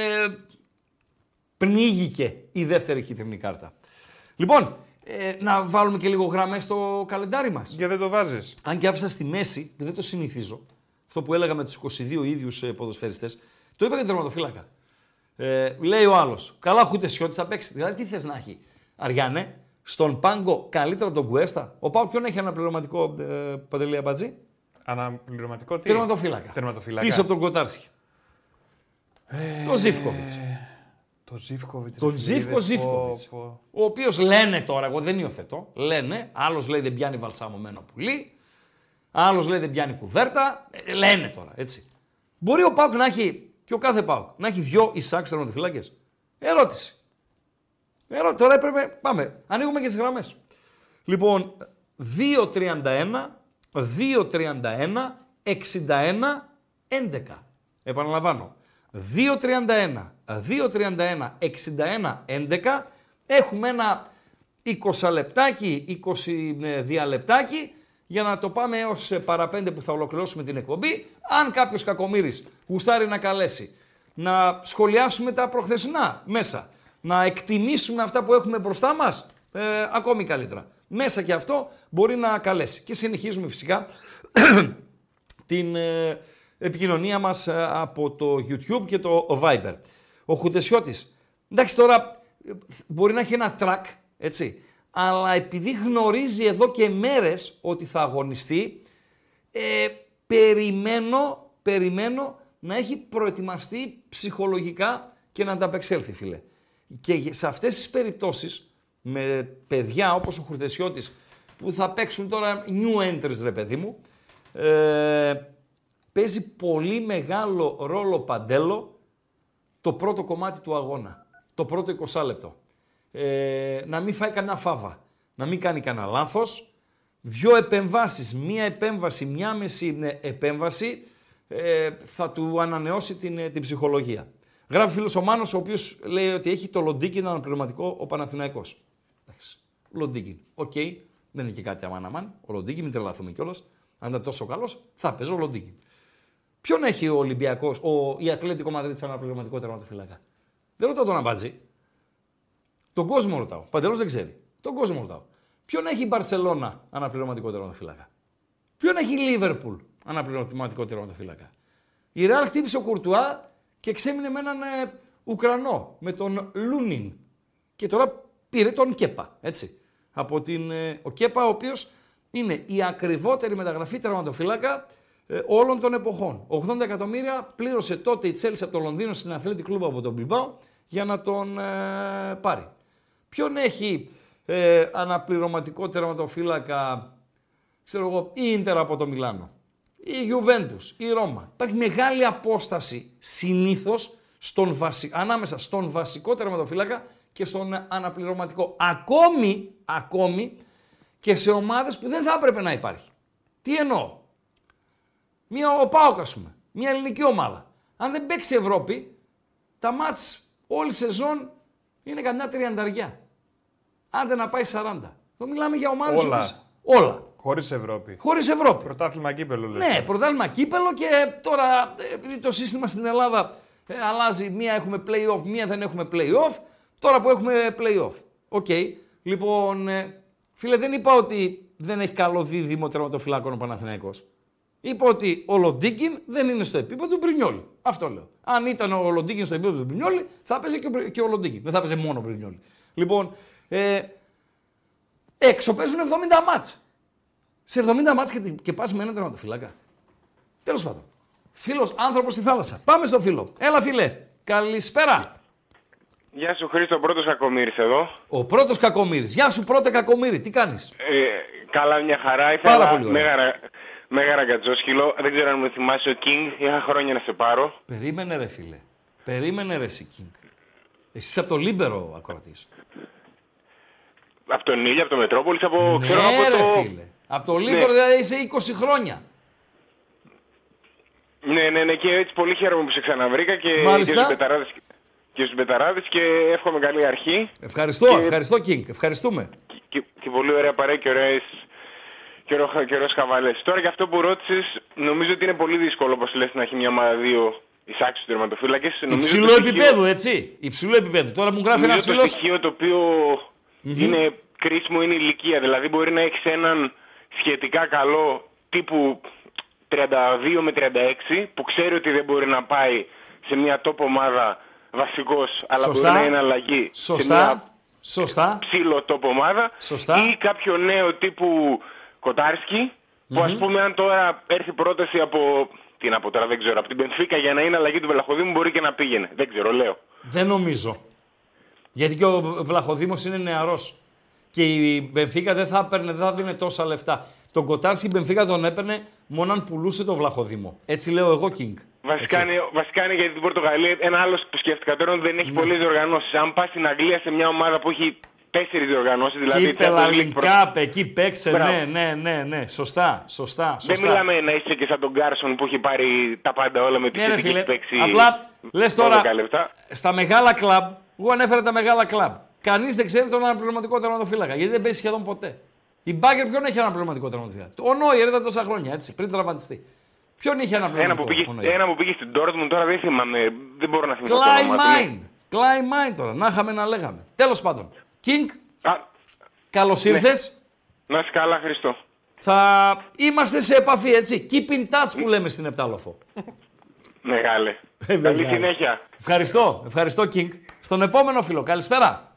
πνίγηκε η δεύτερη κίτρινη κάρτα. Λοιπόν, ε, να βάλουμε και λίγο γραμμές στο καλεντάρι μας. Και δεν το βάζεις. Αν και άφησα στη μέση, που δεν το συνηθίζω, αυτό που έλεγα με τους 22 ίδιους ε, ποδοσφαιριστές, το είπα και τον τερματοφύλακα. Ε, λέει ο άλλος, καλά χούτες σιώτη θα παίξεις. Δηλαδή τι θες να έχει. Αριάνε, στον πάγκο καλύτερο από τον Κουέστα. Ο Πάου ποιον έχει αναπληρωματικό ε, Παντελή Αμπατζή. Αναπληρωματικό τι; Τερματοφύλακα. Τερματοφύλακα. Πίσω από τον Κοτάρσκι. το Ζήφκοβιτς. Το Ζήφκοβιτς. Τον Ζήφκο Ζήφκοβιτς. Ο οποίος λένε τώρα, εγώ δεν υιοθετώ, λένε, άλλος λέει δεν πιάνει βαλσαμωμένο πουλί, άλλος λέει δεν πιάνει κουβέρτα. ε, λένε τώρα, έτσι. Μπορεί ο Πάουκ να έχει, και ο κάθε Πάουκ, να έχει δυο Ισάκ τερματοφυλάκε. Ερώτηση. Ερώ, τώρα έπρεπε, πάμε, ανοίγουμε και τις γραμμές. Λοιπόν, 2-31, 2-31, 61, 11. Επαναλαμβάνω. 2-31, 2-31, 61, 11. Έχουμε ένα 20 λεπτάκι, 20 διαλεπτάκι για να το πάμε έως ε, παραπέντε που θα ολοκληρώσουμε την εκπομπή. Αν κάποιος κακομύρης γουστάρει να καλέσει, να σχολιάσουμε τα προχθεσινά μέσα, να εκτιμήσουμε αυτά που έχουμε μπροστά μας, ε, ακόμη καλύτερα. Μέσα και αυτό μπορεί να καλέσει. Και συνεχίζουμε φυσικά την ε, επικοινωνία μας ε, από το YouTube και το Viber. Ο Χουτεσιώτης, εντάξει τώρα ε, μπορεί να έχει ένα track, έτσι, αλλά επειδή γνωρίζει εδώ και μέρες ότι θα αγωνιστεί, ε, περιμένω, περιμένω να έχει προετοιμαστεί ψυχολογικά και να ανταπεξέλθει, φίλε. Και σε αυτές τις περιπτώσεις, με παιδιά όπως ο Χουρτεσιώτης, που θα παίξουν τώρα new entries, ρε παιδί μου, ε, παίζει πολύ μεγάλο ρόλο παντέλο το πρώτο κομμάτι του αγώνα. Το πρώτο 20 λεπτό. Ε, να μην φάει κανένα φάβα. Να μην κάνει κανένα λάθος. Δυο επεμβάσεις, μία επέμβαση, μία μέση ε, επέμβαση ε, θα του ανανεώσει την, ε, την ψυχολογία. Γράφει φίλος ο Μάνος, ο οποίος λέει ότι έχει το Λοντίγκιν αναπληρωματικό ο Παναθηναϊκός. Εντάξει. Λοντίκιν. Οκ. Δεν είναι και κάτι αμάν αμάν. Ο Λοντίγκιν, μην τρελαθούμε κιόλας. Αν ήταν τόσο καλός, θα παίζει ο Λοντίγκιν. Ποιον έχει ο Ολυμπιακός, η Ατλέτικο Μαδρίτη σαν αναπληρωματικό τερματοφυλάκα. Δεν ρωτάω τον Αμπάτζη. Τον κόσμο ρωτάω. Παντελώς δεν ξέρει. Τον κόσμο ρωτάω. Ποιον έχει η Μπαρσελόνα αναπληρωματικό τερματοφυλάκα. Ποιον έχει η Λίβερπουλ αναπληρωματικό τερματοφυλάκα. Η Ρεάλ χτύπησε ο Κουρτουά και ξέμεινε με έναν ε, Ουκρανό, με τον Λούνιν. Και τώρα πήρε τον Κέπα, έτσι. Από την, ε, ο Κέπα, ο οποίος είναι η ακριβότερη μεταγραφή τερματοφυλάκα ε, όλων των εποχών. 80 εκατομμύρια πλήρωσε τότε η Τσέλση από το Λονδίνο στην Αθλήτη Κλούμπ από τον Μπιλμπάο για να τον ε, πάρει. Ποιον έχει ε, αναπληρωματικό τερματοφύλακα, ξέρω εγώ, η Ίντερ από το Μιλάνο, η Juventus, η Ρώμα. Υπάρχει μεγάλη απόσταση συνήθως στον βασι... ανάμεσα στον βασικό τερματοφύλακα και στον αναπληρωματικό. Ακόμη, ακόμη και σε ομάδες που δεν θα έπρεπε να υπάρχει. Τι εννοώ; Μία ο ΠΑΟΚ, ας πούμε. Μια ελληνική ομάδα. Αν δεν παίξει Ευρώπη, τα μάτς όλη σεζόν είναι καμιά τριανταριά. Άντε να πάει 40. Εδώ μιλάμε για ομάδες Όλα. όπως- Όλα. Χωρίς Ευρώπη. Χωρίς Ευρώπη. Πρωτάθλημα κύπελλο λες. Ναι, πρωτάθλημα κύπελλο και τώρα ε, επειδή το σύστημα στην Ελλάδα ε, αλλάζει, μία έχουμε play-off, μία δεν έχουμε play-off, τώρα που έχουμε play-off. Ok. Λοιπόν, ε, φίλε, δεν είπα ότι δεν έχει καλό δίδυμο τερματοφυλάκων ο Παναθηναϊκός. Είπα ότι ο Λοντίγκιν δεν είναι στο επίπεδο του Μπρινιόλη. Αυτό λέω. Αν ήταν ο Λοντίγκιν στο επίπεδο του Μπρινιόλη, θα έπαιζε και ο, Μπρι- και ο Λοντίγκιν. Δεν θα έπαιζε μόνο ο Μπρινιόλη. Λοιπόν, ε, έξω παίζουν 70 μάτς. Σε 70 μάτς και, και πας με ένα τερματοφυλάκα. Τέλος πάντων. Φίλος, άνθρωπος στη θάλασσα. Πάμε στο φίλο. Έλα φίλε. Καλησπέρα. Γεια σου Χρήστο, πρώτος Κακομύρης εδώ. Ο πρώτος Κακομύρης. Γεια σου πρώτε Κακομύρη. Τι κάνεις; Ε, καλά μια χαρά. Ήθελα Πάρα πολύ ωραία. Μέγαρα, μέγαρα γκατζόσκυλο. Δεν ξέρω αν με θυμάσαι ο King. Είχα χρόνια να σε πάρω. Περίμενε ρε φίλε. Περίμενε ρε εσύ, King. Εσύ είσαι από το Λίμπερο ακροατής. Από τον Ήλιο, από το Μετρόπολης, από. ξέρω, Ναι, από ρε το... φίλε. Από το Λίμπερο δηλαδή είσαι 20 χρόνια. Ναι, ναι, ναι, και έτσι πολύ χαίρομαι που σε ξαναβρήκα και, Μάλιστα. και στους μπεταράδες, και στους μπεταράδες και εύχομαι καλή αρχή Ευχαριστώ, Και- ευχαριστώ King. Ευχαριστούμε. και, και, και πολύ ωραία παρέα και ωραίες και, ωραίο, και ωραίες χαβαλές. Τώρα και αυτό που ρώτησες, νομίζω ότι είναι πολύ δύσκολο, όπως λες, να έχει μια ομάδα δύο εισάξιους τερματοφύλακες. Νομίζω Υψηλό το στοιχείο- επίπεδο, έτσι. Υψηλό επίπεδο. Τώρα μου γράφει ένας Νομίζω το φίλο. στοιχείο το οποιο είναι κρίσιμο είναι η ηλικία. Δηλαδή μπορεί να έχεις έναν σχετικά καλό τύπου 32 με 36 που ξέρει ότι δεν μπορεί να πάει σε μια top ομάδα βασικός αλλά Σωστά. μπορεί να είναι αλλαγή σε μια Σωστά. Σωστά. ψήλο top ομάδα Σωστά. ή κάποιο νέο τύπου Κοτάρσκι που ας πούμε αν τώρα έρθει πρόταση από τι να πω τώρα δεν ξέρω από την Πενφύκα για να είναι αλλαγή του Βελαχοδήμου μπορεί και να πήγαινε. Δεν ξέρω, λέω. Δεν νομίζω. Γιατί και ο Βλαχοδήμος είναι νεαρός. Και η Μπενφίκα δεν θα έπαιρνε, δεν θα δίνει τόσα λεφτά. Τον Κοτάρσκι η Μπενφίκα τον έπαιρνε μόνο αν πουλούσε το Βλαχοδήμο. Έτσι λέω εγώ, King. Βασικά είναι, βασικά είναι γιατί την Πορτογαλία ένα άλλο που σκέφτηκα τώρα είναι ότι δεν έχει Ναι. πολλές διοργανώσει. Αν πας στην Αγγλία σε μια ομάδα που έχει τέσσερις διοργανώσεις, δηλαδή. Κύπελλα, Champions League, League προ- Cup, εκεί παίξε. Μπράβο. Ναι, ναι, ναι, ναι. Σωστά, σωστά. Δεν σωστά. μιλάμε να είσαι και σαν τον Κάρσον που έχει πάρει τα πάντα όλα με τη Ναι, ρε City και φίλε. έχει παίξει. Απλά λες 12 τώρα λεπτά. στα μεγάλα κλαμπ, εγώ ανέφερα τα μεγάλα κλαμπ. Κανείς δεν ξέρει τον αναπληρωματικό τερματοφύλακα γιατί δεν παίζει σχεδόν ποτέ. Η Μπάγερν ποιον έχει αναπληρωματικό τερματοφύλακα; Ο Νόιερ ήταν τόσα χρόνια έτσι, πριν τραυματιστεί. Ποιον είχε Ένα αναπληρωματικό. που, πήγε, ο Νόιερ; ένα που πήγε στην Dortmund τώρα δεν θυμάμαι. Δεν μπορώ να θυμηθώ το Κλάι όνομα του. ναι. Μάιν. Κλάι Μάιν τώρα. Να είχαμε να λέγαμε. Τέλος πάντων. Κίνγκ, Α, καλώς Ναι. ήρθες. να είσαι καλά, Χριστό. Θα είμαστε σε επαφή, έτσι. Keep in touch που λέμε στην Επτάλοφο. Μεγάλε. Ε, Καλή μεγάλε. συνέχεια. Ευχαριστώ, ευχαριστώ King. Στον επόμενο φίλο, καλησπέρα.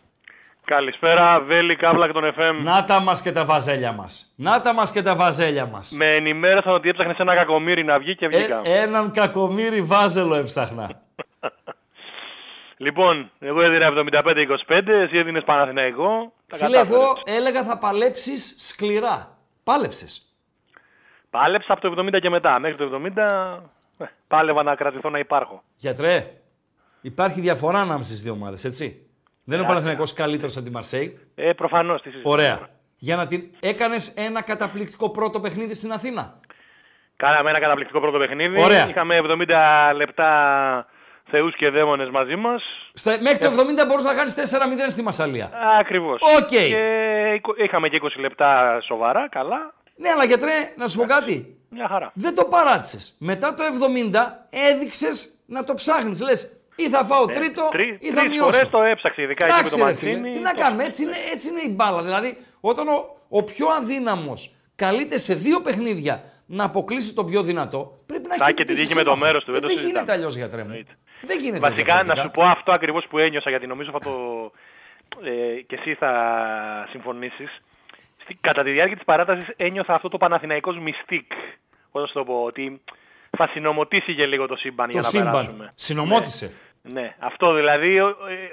Καλησπέρα, Βέλη Καύλακ των FM. Να τα μας και τα βαζέλια μας. Να τα μας και τα βαζέλια μας. Με ενημέρωσαν ότι έψαχνε ένα κακομύρι να βγει και βγήκα. Ε, έναν κακομύρι βάζελο έψαχνα. Λοιπόν, εγώ έδινα 75-25, εσύ έδινες Παναθηναϊκό. Τα Φίλε, κατάφερες. εγώ έλεγα θα παλέψεις σκληρά. Πάλεψες. Πάλεψα από το 70 και μετά. Μέχρι το 70 ε, πάλευα να κρατηθώ να υπάρχω. Γιατρέ, υπάρχει διαφορά ανάμεσα στις δύο ομάδες, έτσι. Δεν είναι ο Παναθηναϊκός καλύτερος από τη Μαρσέη. Ε, προφανώς. Τι συζητάμε Ωραία. τώρα. Για να την έκανες ένα καταπληκτικό πρώτο παιχνίδι στην Αθήνα. Κάναμε ένα καταπληκτικό πρώτο παιχνίδι. Ωραία. Είχαμε 70 λεπτά θεούς και δαίμονες μαζί μας. Στα, μέχρι το 70 μπορείς να κάνεις 4-0 στη Μασαλία. Ακριβώς. Οκ. Και εικο- είχαμε και 20 λεπτά σοβαρά, καλά. Ναι, αλλά γιατρέ, να σου πω κάτι. Μια χαρά. Δεν το παράτησες. Μετά το 70 έδειξες να το ψάχνεις. Λες, ή θα φάω τρίτο Τρει, ή θα τρεις μειώσω. φορές το έψαξε, ειδικά εκεί με Εντάξει, το ρε φίλε, Μαντσίνη. τι να το- κάνουμε, έτσι είναι, έτσι είναι η μπάλα. Δηλαδή, όταν ο, ο πιο αδύναμος καλείται σε δύο παιχνίδια να αποκλείσει τον πιο δυνατό, πρέπει να Θα έχει και τη τύχη τύχη με το σύμπαν. μέρος του, δεν το Δεν συζητάμε. γίνεται αλλιώς γιατρέ μου. Εννοείται. Δεν γίνεται Βασικά, να διαφορετικά. σου πω αυτό ακριβώς που ένιωσα, γιατί νομίζω θα το... Ε, και εσύ θα συμφωνήσεις. Στη, κατά τη διάρκεια της παράτασης ένιωθα αυτό το Παναθηναϊκός μυστικ. Πώς να σου το πω, ότι θα συνομωτήσει και λίγο το σύμπαν για Το να σύμπαν. περάσουμε. Συνομώτησε. Ναι, αυτό δηλαδή, ε,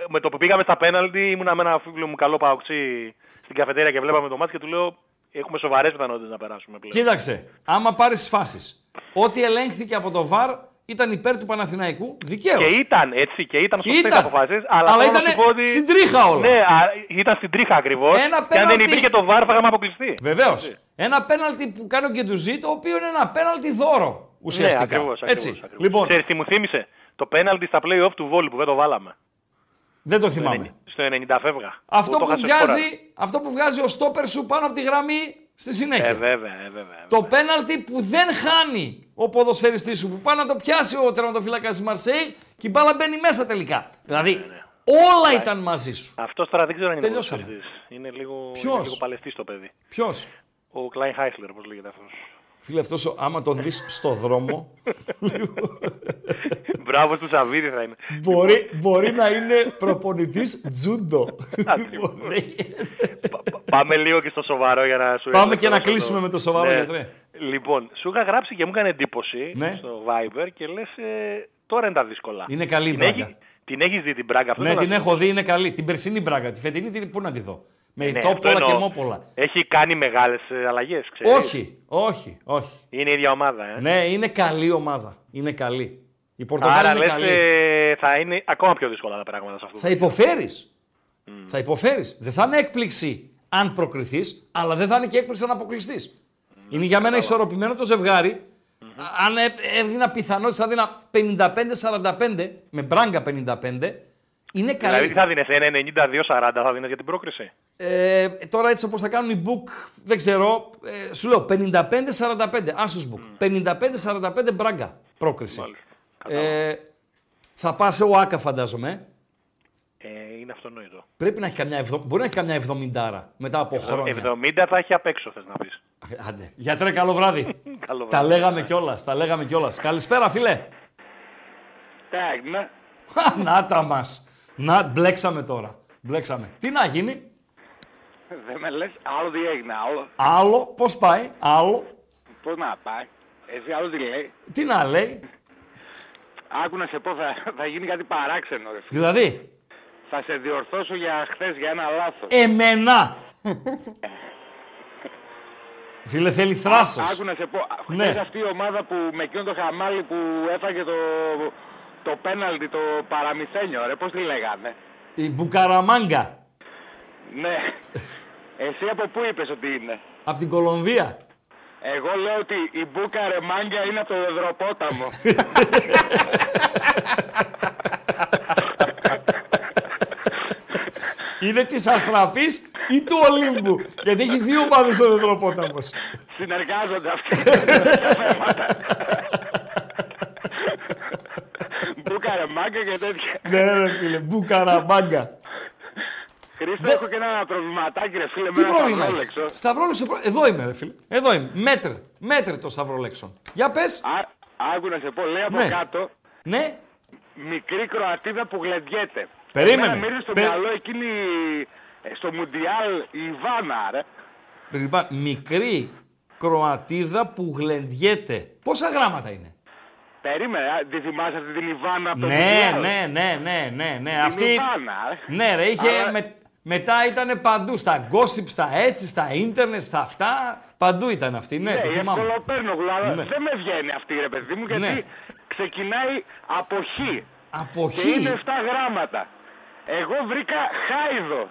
με το που πήγαμε στα πέναλτι, ήμουνα με ένα φίλο μου καλό παοξί στην καφετέρια και βλέπαμε το μάτι και του λέω έχουμε σοβαρές πιθανότητες να περάσουμε πλέον. Κοίταξε, άμα πάρεις φάσεις, ό,τι ελέγχθηκε από το ΒΑΡ ήταν υπέρ του Παναθηναϊκού, δικαίως. Και ήταν έτσι, και ήταν σωστές Ήταν. αποφάσεις, αλλά, Αλλά θέλω να ήτανε σου πω ότι... στην τρίχα όλα. Ναι, α, ήταν στην τρίχα ακριβώς. Ένα και αν δεν πέναλτι- υπήρχε το βάρ θα είχαμε αποκλειστεί. Βεβαίως. Ένα πέναλτι που κάνει ο Γκεντουζή, το οποίο είναι ένα πέναλτι δώρο ουσιαστικά. Ναι, ακριβώς, Έτσι. ακριβώς, ακριβώς. Λοιπόν, Ξέρεις τι μου θύμισε; Το πέναλτι στα play-off του Βόλου που δεν το βάλαμε. δεν το Στο θυμάμαι. 90 Στο 90 φεύγα. Αυτό το που, χάσες βγάζει, φορά. αυτό που βγάζει ο στόπερ σου πάνω από τη γραμμή στη συνέχεια. Ε, βέβαια, ε, βέβαια. Το πέναλτι που δεν χάνει ο ποδοσφαιριστής σου, που πάει να το πιάσει ο τερματοφύλακας της Μαρσέη και η μπάλα μπαίνει μέσα τελικά. Δηλαδή, Ναι, όλα ήταν μαζί σου. Αυτό τώρα δεν ξέρω αν είναι Τελειώσαμε. ποδοσφαιριστής. Είναι λίγο, Ποιος; είναι λίγο παλαιστής το παιδί. Ποιος; Ο Κλάιν Χάισλερ, όπως λέγεται αυτός. Φίλε, αυτός, ο- άμα τον δεις στο δρόμο, Μπράβο του Σαββίδη θα είναι. μπορεί, μπορεί να είναι προπονητής τζούντο. Ακριβώς. Λοιπόν, Πα- πα- Πάμε λίγο και στο σοβαρό για να σου Πάμε και να αυτό κλείσουμε με το σοβαρό, Ναι. γιατρέ. Λοιπόν, σου είχα γράψει και μου έκανε εντύπωση Ναι. στο Viber και λες ε, τώρα είναι τα δύσκολα. Είναι καλή η την, Μπράγκα. έχει- την έχεις δει την πράγκα αυτό. ναι, θέλω την να σου έχω δει, είναι καλή. Την περσινή μπράγκα. Τη φετινή, την- πού να τη δω. Με Ναι, αυτό τόπολα και εννοώ. μόπολα. Έχει κάνει μεγάλες ε, αλλαγές, ξέρεις. Όχι, όχι, όχι. Είναι η ίδια ομάδα, ε. Ναι, είναι καλή ομάδα. Είναι καλή. Η Άρα Πορτογάλη είναι λες καλή. ε, θα είναι ακόμα πιο δύσκολα τα πράγματα σε αυτό. Θα υποφέρεις. Θα υποφέρεις. Δεν θα είναι έκπληξη αν προκριθείς, αλλά δεν θα είναι και έκπληξη αν αποκλειστείς. Είναι για μένα ισορροπημένο το ζευγάρι. Αν έ- έδινα πιθανότητα, θα έδινα 55-45 με μπράγκα 55. Είναι καλή. Δηλαδή τι θα δίνει, ένα 92-40 θα δίνει για την πρόκριση; Ε, τώρα έτσι όπως θα κάνουν οι book, δεν ξέρω, ε, σου λέω 55-45, άσους book. 55-45 μπράγκα πρόκριση. Μάλιστα. Ε, θα πας σε ΟΑΚΑ φαντάζομαι. Ε, είναι αυτονόητο. Πρέπει να έχει καμιά, ευδο... μπορεί να έχει καμιά 70 μετά από χρόνια. 70 θα έχει απ' έξω, θες να πεις. Άντε. Γιατρέ, καλό βράδυ. Καλό τα βράδυ. λέγαμε κιόλας. Τα λέγαμε κιόλας. Καλησπέρα, φίλε. Tak, ναι. Χα, Να τα μα. Να, μπλέξαμε τώρα. Μπλέξαμε. Τι να γίνει; Δεν με λες, άλλο τι έγινε, άλλο. Άλλο, πώς πάει. Άλλο. Πώς να πάει. Εσύ άλλο τι λέει. Τι να λέει; Άκου να σε πω, θα, θα γίνει κάτι παράξενο. Ρε. φίλε. Δηλαδή, Θα σε διορθώσω για χθες για ένα λάθος. εμένα. Φίλε, θέλει θράσος. Άκου να σε πω, Ναι. χθες αυτή η ομάδα που με εκείνο το χαμάλι που έφαγε το, το πέναλτι, το παραμυθένιο, ρε, πώς τη λέγανε; Η Μπουκαραμάγκα. Ναι. Εσύ από πού είπες ότι είναι; Από την Κολομβία. Εγώ λέω ότι η Μπούκα ρε μάγκα είναι από το Δεδροπόταμο. Είναι της Αστραπής ή του Ολύμπου. Γιατί έχει δύο ομάδες ο Δενδροπόταμος. Συνεργάζονται αυτοί. Τέτοια θέματα. Μπούκα ρε μάγκα και τέτοια. ναι, ρε φίλε, Μπουκαραμάγκα. Χρήστο, έχω και ένα προβληματάκι ρε φίλε με Τι ένα πρόβλημα σταυρόλεξο. έχεις; Σταυρόλεξο. προ- Εδώ είμαι, ρε φίλε. Εδώ είμαι. Μέτρε. Μέτρε το Σταυρολέξον. Για πες. Α- Άκου να σε πω, λέει από Ναι. κάτω, Ναι. μικρή Κροατίδα που γλεντιέται. Περίμενε. Εμένα μύριζε στο Πε- μυαλό εκείνη ε, στο Μουντιάλ η Ιβάνα, ρε. Λοιπόν, μικρή Κροατίδα που γλεντιέται. Πόσα γράμματα είναι; Περίμενε, α, τη θυμάσαι αυτή την Ιβάνα από το Ναι, Μουντιάλ. ναι, ναι, ναι, ναι, ναι. Την Αυτή. Ιβάνα, ρε. Ναι, ρε, είχε. Αλλά- με- μετά ήταν παντού. Στα gossip, στα έτσι, στα ίντερνετ, στα αυτά. Παντού ήταν αυτή. Ναι, Ναι, το η θυμάμαι. Ευκολοπέρνογλου, αλλά Ναι. δεν με βγαίνει αυτή ρε παιδί μου, γιατί Ναι. ξεκινάει από χ Από και χ. είναι 7 γράμματα. Εγώ βρήκα χάιδο.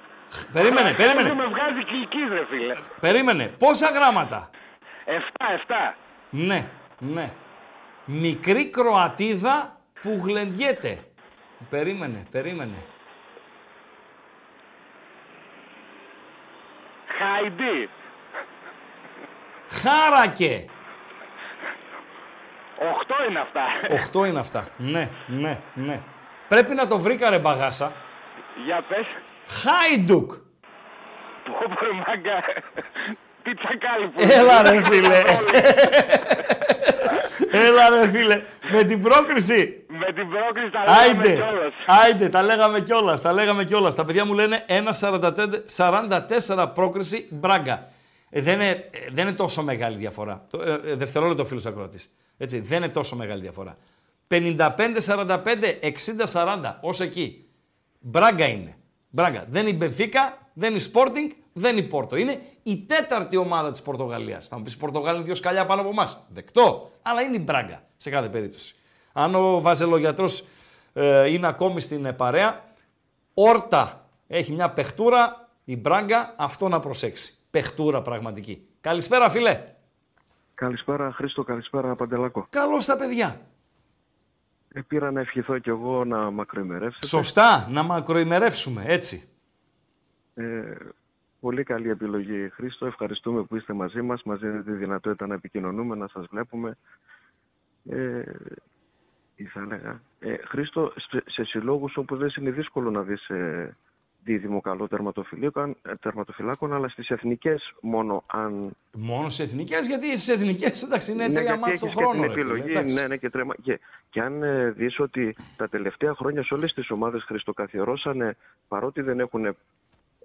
Περίμενε, Αυτό περίμενε. με βγάζει κυλικής ρε φίλε. Περίμενε. Πόσα γράμματα; 7, 7. Ναι, ναι. Μικρή Κροατίδα που γλεντιέται. Περίμενε, περίμενε. Χαϊντί. Χάρακε. 8 είναι αυτά. Οχτώ είναι αυτά. Ναι, ναι, ναι. Πρέπει να το βρήκα ρε μπαγάσα. Για πες. Χάιντουκ. Πω πω ρε μάγκα. Τι τσακάλι που Έλα ρε φίλε. Έλα ρε φίλε. Με την πρόκριση. Με την πρόκριση τα λέγαμε Άιντε, κιόλας. άιντε, τα λέγαμε κιόλας. Τα λέγαμε κιόλας. Τα παιδιά μου λένε 1,44 πρόκριση μπράγκα. Ε, δεν, είναι, ε, δεν είναι τόσο μεγάλη διαφορά. Το, ε, ε, δευτερόλεπτο φίλος ακροατής. Έτσι, δεν είναι τόσο μεγάλη διαφορά. 55-45, 60-40, ως εκεί. Μπράγκα είναι. Μπράγκα. Δεν είναι η Μπενφίκα, δεν είναι η Sporting, δεν είναι η Πόρτο. Είναι η τέταρτη ομάδα της Πορτογαλίας. Θα μου πεις: Η Πορτογάλη είναι δύο σκαλιά πάνω από εμάς. Δεκτό. Αλλά είναι η Μπράγκα σε κάθε περίπτωση. Αν ο βαζελογιατρός ε, είναι ακόμη στην ε, παρέα, όρτα έχει μια παιχτούρα, η Μπράγκα, αυτό να προσέξει. Παιχτούρα πραγματική. Καλησπέρα, φίλε. Καλησπέρα Χρήστο, καλησπέρα Παντελάκο. Καλώς τα παιδιά. Ε, πήρα να ευχηθώ κι εγώ να μακροημερεύσετε. Σωστά, να μακροημερεύσουμε, έτσι. Ε, πολύ καλή επιλογή Χρήστο, ευχαριστούμε που είστε μαζί μας, μας δίνετε τη δυνατότητα να επικοινωνούμε, να σας βλέπουμε. Ε, τι θα έλεγα. Ε, Χρήστο, σε, σε συλλόγους όπου δεν είναι δύσκολο να δεις ε, δίδυμο καλό τερματοφυλάκων, ε, τερματοφυλάκων, αλλά στις εθνικές μόνο αν Μόνο σε εθνικές, γιατί στις εθνικές εντάξει είναι Ναι, τρία γιατί μάτια το έχεις χρόνο. Και την ρε φίλε, επιλογή, εντάξει. ναι, ναι, και, τρέμα, και, και αν ε, δεις ότι τα τελευταία χρόνια σε όλες τις ομάδες χριστοκαθιερώσανε, παρότι δεν έχουν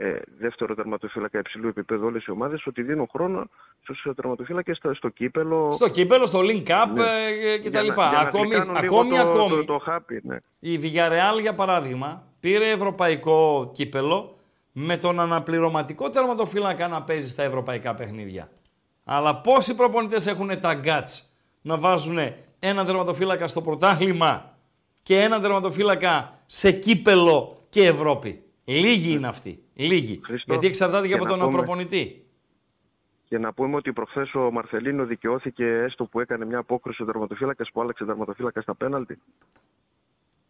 ε, δεύτερο τερματοφύλακα υψηλού επίπεδου όλες οι ομάδες, ότι δίνουν χρόνο στους τερματοφύλακες στο, στο κύπελο. Στο κύπελο, στο link up Ναι. ε, και τα για να- λοιπά. για να Ακόμη, γλυκάνουν λίγο ακόμη, το, ακόμη. Το, το, χάπι, ναι. Η Villarreal, για παράδειγμα, πήρε ευρωπαϊκό κύπελο με τον αναπληρωματικό τερματοφύλακα να παίζει στα ευρωπαϊκά παιχνίδια. Αλλά πόσοι προπονητές έχουν τα guts να βάζουν ένα τερματοφύλακα στο πρωτάθλημα και έναν τερματοφύλακα σε κύπελο και Ευρώπη; Λίγοι είναι αυτοί. Λίγοι. Χρήστο, Γιατί εξαρτάται και και από να τον πούμε- προπονητή. Και να πούμε ότι προχθές ο Μαρθελίνο δικαιώθηκε έστω που έκανε μια απόκριση ο τερματοφύλακας που άλλαξε τερματοφύλακας στα πέναλτι.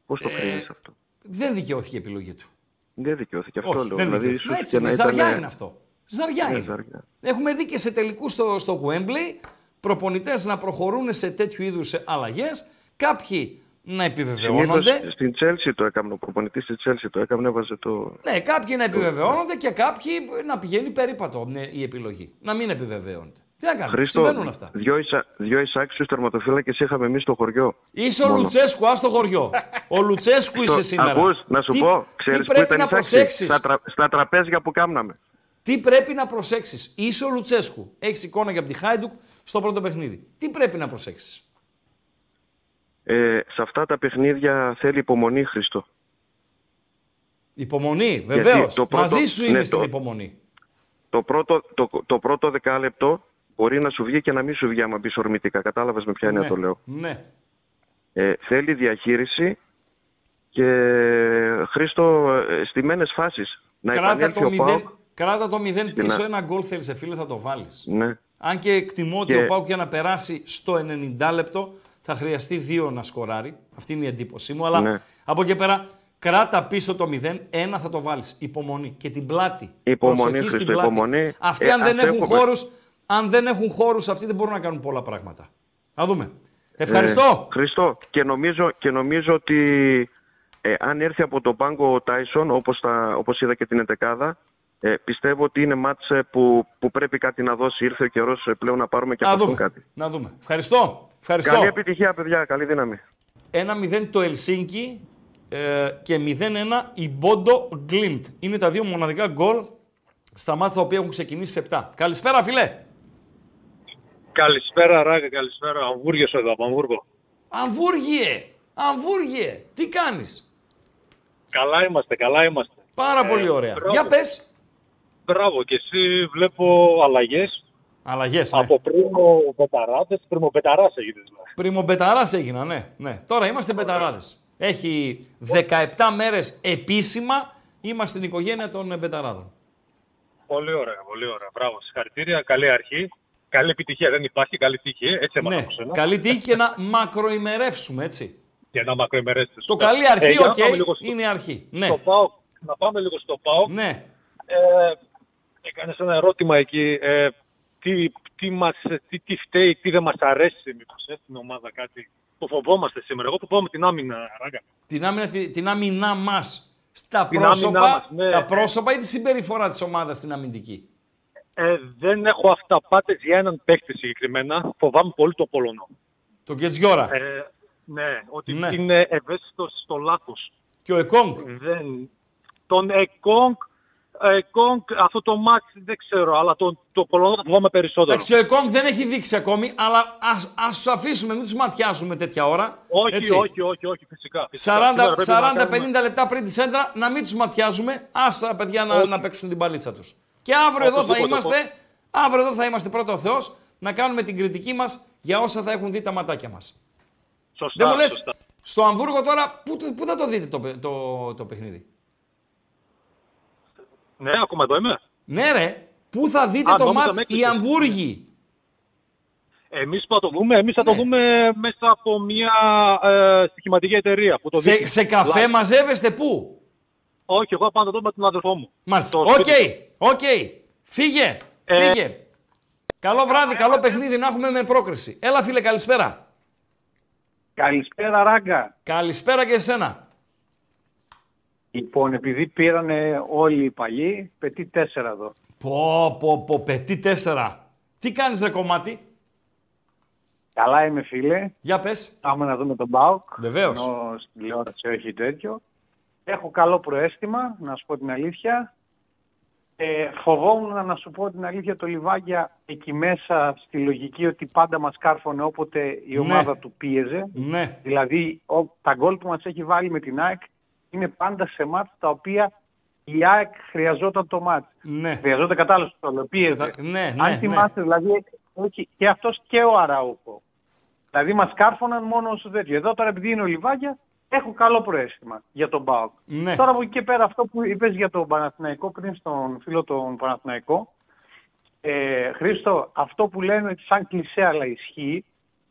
Πώς το Ε, κρίνεις αυτό; Δεν δικαιώθηκε η επιλογή του. Δεν δικαιώθηκε αυτό Όχι, λέω. δεν δηλαδή, δικαιώθηκε. ίσως Έτσι, και είναι, να ζαριά ήταν- είναι αυτό. Ζαριά Ναι, είναι. ζαριά. Έχουμε δει και σε τελικούς στο, στο Wembley προπονητές να προχωρούν σε τέτοιου είδους αλλαγές. Κάποιοι να επιβεβαιώνονται. Συνήθως στην Τσέλσι το έκανε, ο προπονητής της Τσέλσι το έκανε, έβαζε το. Ναι, κάποιοι να επιβεβαιώνονται και κάποιοι να πηγαίνει περίπατο ναι, η επιλογή. Να μην επιβεβαιώνονται. Τι να κάνουμε, Χρήστο, συμβαίνουν αυτά. δυο, εισά, δυο εισάξιου τερματοφύλακες είχαμε εμείς στο χωριό. Είσαι ο Μόνο. Λουτσέσκου, ας το χωριό. Ο Λουτσέσκου είσαι Το- σήμερα. Ακούς, να σου τι, πω, τι ξέρεις που πρέπει ήταν να εισάξιοι. προσέξεις; Στα, τρα, στα τραπέζια που κάμναμε. Τι πρέπει να προσέξεις; Είσαι ο Λουτσέσκου. Έχεις εικόνα για από τη Χάιντουκ στο πρώτο παιχνίδι. Τι πρέπει να προσέξεις; Ε, σε αυτά τα παιχνίδια θέλει υπομονή, Χριστό. Υπομονή, βεβαίως. το πρώτο- Μαζί σου είναι ναι, στην το- υπομονή. Το πρώτο, το, το πρώτο δεκάλεπτο μπορεί να σου βγει και να μην σου βγει άμα μπεις ορμητικά. Κατάλαβες με ποια έννοια το λέω. ναι. Ε, θέλει διαχείριση και Χρήστο ε, στιμένες φάσεις. Να Κράτα επανέλθει το, ο 0, ΠΑΟΚ. κράτα το 0 Στην πίσω, α- ένα γκολ θέλεις σε φίλε, θα το βάλεις. Ναι. Αν και εκτιμώ ότι Και- ο Πάουκ για να περάσει στο 90 λεπτό θα χρειαστεί δύο να σκοράρει. Αυτή είναι η εντύπωσή μου. Αλλά Ναι. από εκεί πέρα κράτα πίσω το 0, ένα θα το βάλεις. Υπομονή. Και την πλάτη. Υπομονή, Προσοχή στην Χρήστο, πλάτη. υπομονή. Αυτοί Ε, αν δεν ας έχουν έχουμε. χώρους, αν δεν έχουν χώρους, αυτοί δεν μπορούν να κάνουν πολλά πράγματα. Να δούμε. Ευχαριστώ. Ε, Χριστό, και νομίζω, και νομίζω ότι ε, αν έρθει από τον πάγκο ο Τάισον, όπως, τα, όπως είδα και την εντεκάδα, ε, πιστεύω ότι είναι μάτς ε, που, που πρέπει κάτι να δώσει. Ήρθε ο καιρός ε, πλέον να πάρουμε και να από αυτόν δούμε. κάτι. Να δούμε. Ευχαριστώ. Ευχαριστώ. Καλή επιτυχία, παιδιά. Καλή δύναμη. 1-0 το Ελσίνκι ε, και 0-1 η Μπόντο Γκλίμπτ. Είναι τα δύο μοναδικά γκολ στα ματς τα οποία έχουν ξεκινήσει σε 7. Καλησπέρα, φίλε. Καλησπέρα, Ράγκα, καλησπέρα. Αμβούργιος εδώ από Αμβούργο. Αμβούργιε, Αμβούργιε, τι κάνεις; Καλά είμαστε, καλά είμαστε. Πάρα πολύ ωραία. μπράβο. Για πες. Μπράβο, και εσύ βλέπω αλλαγές. Αλλαγές, ναι. Από πριμομπεταράδες, πριμομπεταράς έγινες. δηλαδή. Πριμομπεταράς έγινα, ναι. ναι. Τώρα είμαστε μπεταράδες. Έχει 17 μέρες επίσημα, είμαστε στην οικογένεια των μπεταράδων. Πολύ ωραία, πολύ ωραία. Μπράβο, συγχαρητήρια. Καλή αρχή. Καλή επιτυχία. Δεν υπάρχει καλή τύχη. ε. Έτσι έμαθα Ναι, από σένα. καλή τύχη και να μακροημερεύσουμε, έτσι. Για να μακροημερέσεις. Το καλή αρχή, Ε, για να οκ, πάμε λίγο στο, είναι η αρχή. Ναι, στο ΠΑΟΚ. Να πάμε λίγο στο ΠΑΟΚ. ναι. Ε, έκανες ένα ερώτημα εκεί. Ε, τι, τι, μας, τι, τι φταίει, τι δεν μας αρέσει μήπως ε, στην ομάδα κάτι. Το φοβόμαστε σήμερα. Εγώ φοβάμαι την άμυνα, Ράγκα. την, άμυνα, τη- την άμυνά μας. Στα Την πρόσωπα, άμυνά μας, ναι. τα πρόσωπα ή τη συμπεριφορά της ομάδας στην αμυντική; Ε, δεν έχω αυταπάτες για έναν παίκτη συγκεκριμένα. Φοβάμαι πολύ το Πολωνό. Το Γκετζιόρα Ε, ναι, ότι Ναι. είναι ευαίσθητος στο λάθος. και ο Εκόνγκ. Δεν... Τον Εκόνγκ, Εκόνγκ, αυτό το μάτς δεν ξέρω, αλλά το, το Πολωνό το φοβάμαι περισσότερο. Εντάξει, και ο Εκόνγκ δεν έχει δείξει ακόμη, αλλά ας, ας τους αφήσουμε, μην τους ματιάσουμε τέτοια ώρα. όχι, έτσι. όχι, όχι, όχι, φυσικά. φυσικά. Σήμερα 40 πρέπει να 40-50 κάνουμε- λεπτά πριν τη σέντρα να μην τους ματιάζουμε. Άστο τα παιδιά να, Όχι. να παίξουν την παλίτσα τους. Και αύριο εδώ θα Οπωσδήποτε, είμαστε, αύριο εδώ θα είμαστε πρώτο ο Θεός να κάνουμε την κριτική μας για όσα θα έχουν δει τα ματάκια μας. Σωστά, Δεν μου λες, σωστά. στο Αμβούργο τώρα, πού, πού θα το δείτε το, παι- το, το παιχνίδι; Ναι, ακόμα εδώ είμαι. Ναι, ρε, πού θα δείτε Α, το νόμιζα ματς με οι έκλεισες. Αμβούργοι; Εμείς που θα το δούμε, εμείς θα το Ναι. δούμε μέσα από μια ε, στοιχηματική εταιρεία που το Σε, δείχνει. σε καφέ Live. μαζεύεστε πού; Όχι, εγώ πάω να το δω με τον αδερφό μου. Μάλιστα. Το Οκ, σπίτι οκ. Φύγε, Ε, φύγε. Καλό βράδυ, καλό παιχνίδι να έχουμε με πρόκριση. Έλα φίλε, καλησπέρα. Καλησπέρα, Ράγκα. Καλησπέρα και εσένα. Λοιπόν, επειδή πήρανε όλοι οι παλιοί, πετύ τέσσερα εδώ. Πω, πω, πω, πετύ τέσσερα. Τι κάνεις ρε κομμάτι; Καλά είμαι, φίλε. Για πες. Πάμε να δούμε τον Μπάουκ. Βεβαίως. Ενώ στην τηλεόραση όχι τέτοιο. Έχω καλό προέστημα, να σου πω την αλήθεια. Ε, φοβόμουν να σου πω την αλήθεια το Λιβάγια εκεί μέσα στη λογική ότι πάντα μας κάρφωνε όποτε η Ναι. ομάδα του πίεζε. Ναι. Δηλαδή, ο, τα γκολ που μας έχει βάλει με την ΑΕΚ είναι πάντα σε μάτς τα οποία η ΑΕΚ χρειαζόταν το μάτς. Ναι. Χρειαζόταν κατάλληλο το πίεζε. Θα- ναι, ναι, Αν ναι. θυμάστε, δηλαδή, όχι, και αυτός και ο Αραούχο. Δηλαδή, μας κάρφωναν μόνο στο τέτοιο. Εδώ τώρα, επειδή είναι ο Λιβάγια, έχω καλό προαίσθημα για τον ΠΑΟΚ. Ναι. Τώρα από εκεί και πέρα αυτό που είπες για τον Παναθηναϊκό πριν στον φίλο τον Παναθηναϊκό, ε, Χρήστο, αυτό που λένε ότι σαν κλισέ αλλά ισχύει,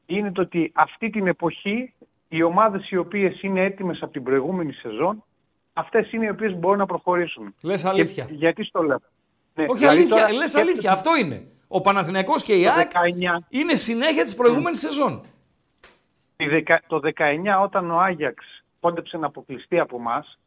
είναι το ότι αυτή την εποχή οι ομάδες οι οποίες είναι έτοιμες από την προηγούμενη σεζόν, αυτές είναι οι οποίες μπορούν να προχωρήσουν. Λες αλήθεια. Και- γιατί στο λέω. Ναι, Όχι δηλαδή αλήθεια, τώρα λες σκέφτεσαι αλήθεια. Αυτό είναι. Ο Παναθηναϊκός και η το ΑΕΚ 19, είναι συνέχεια της προηγούμενης σεζόν. τη δεκα- το 19 όταν ο Άγιαξ κόντεψε να αποκλειστεί από εμάς,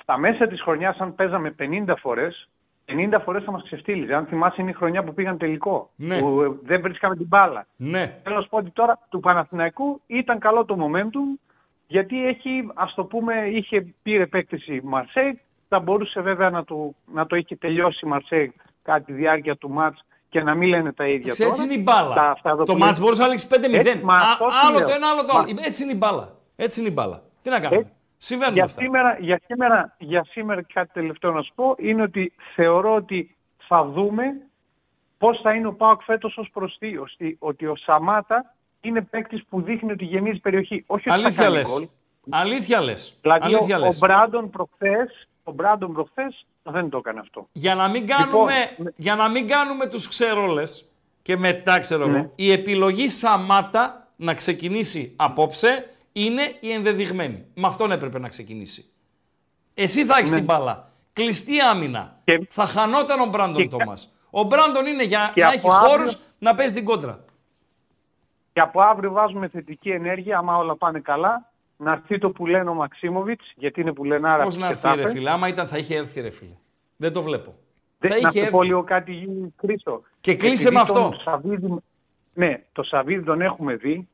στα μέσα της χρονιάς αν παίζαμε 50 φορές, 50 φορές θα μας ξεφτύλιζε. Αν θυμάσαι είναι η χρονιά που πήγαν τελικό, Ναι. που ε, δεν βρίσκαμε την μπάλα. Ναι. Θέλω να σου πω ότι τώρα του Παναθηναϊκού ήταν καλό το momentum, γιατί έχει, ας το πούμε, είχε πήρε επέκτηση η Μαρσέη, θα μπορούσε βέβαια να, του, να το είχε τελειώσει η Μαρσέη κατά τη διάρκεια του μάτς και να μην λένε τα ίδια Εντάξει, τώρα. έτσι είναι η μπάλα. Τα- αυτά εδώ το που μάτς λέω. μπορούσε να λήξει 5-0. Έτσι, μα Α, αυτό τι άλλο λέω. το ένα, άλλο το άλλο. Μα- Έτσι είναι η μπάλα. Έτσι είναι η μπάλα. Τι να κάνουμε; Ε, Συμβαίνουν Για αυτά. σήμερα, για, σήμερα, για σήμερα κάτι τελευταίο να σου πω είναι ότι θεωρώ ότι θα δούμε πώς θα είναι ο Πάοκ φέτος ως προς τι, ότι, ότι ο Σαμάτα είναι παίκτης που δείχνει ότι γεμίζει περιοχή. Όχι ότι θα Αλήθεια κάνει λες. γκολ. Αλήθεια λες. Δηλαδή Αλήθεια ο, ο λες. Μπράντον προχθές, ο Μπράντον προχθές δεν το έκανε αυτό. Για να μην κάνουμε, Λοιπόν, για να μην κάνουμε τους ξερόλες και μετά ξέρω Ναι. εγώ, η επιλογή Σαμάτα να ξεκινήσει απόψε είναι η ενδεδειγμένη. Με αυτόν έπρεπε να ξεκινήσει. Εσύ θα έχεις Ναι. την μπάλα. Κλειστή άμυνα. Και- Θα χανόταν ο Μπράντον και- Τόμας. Ο Μπράντον είναι για Και να από έχει αύριο- χώρους να παίζει την κόντρα. Και από αύριο βάζουμε θετική ενέργεια, άμα όλα πάνε καλά, να έρθει το που λένε ο Μαξίμοβιτς, γιατί είναι που λένε άρα Πώς να έρθει ρε φίλε; Άμα ήταν θα είχε έρθει ρε φίλε. Δεν το βλέπω. θα να είχε σου έρθει. πω λίγο κάτι Χρήστο. Και κλείσε Επειδή με τον αυτό. Σαββίδη- ναι, το Σαββίδη τον έχουμε δει.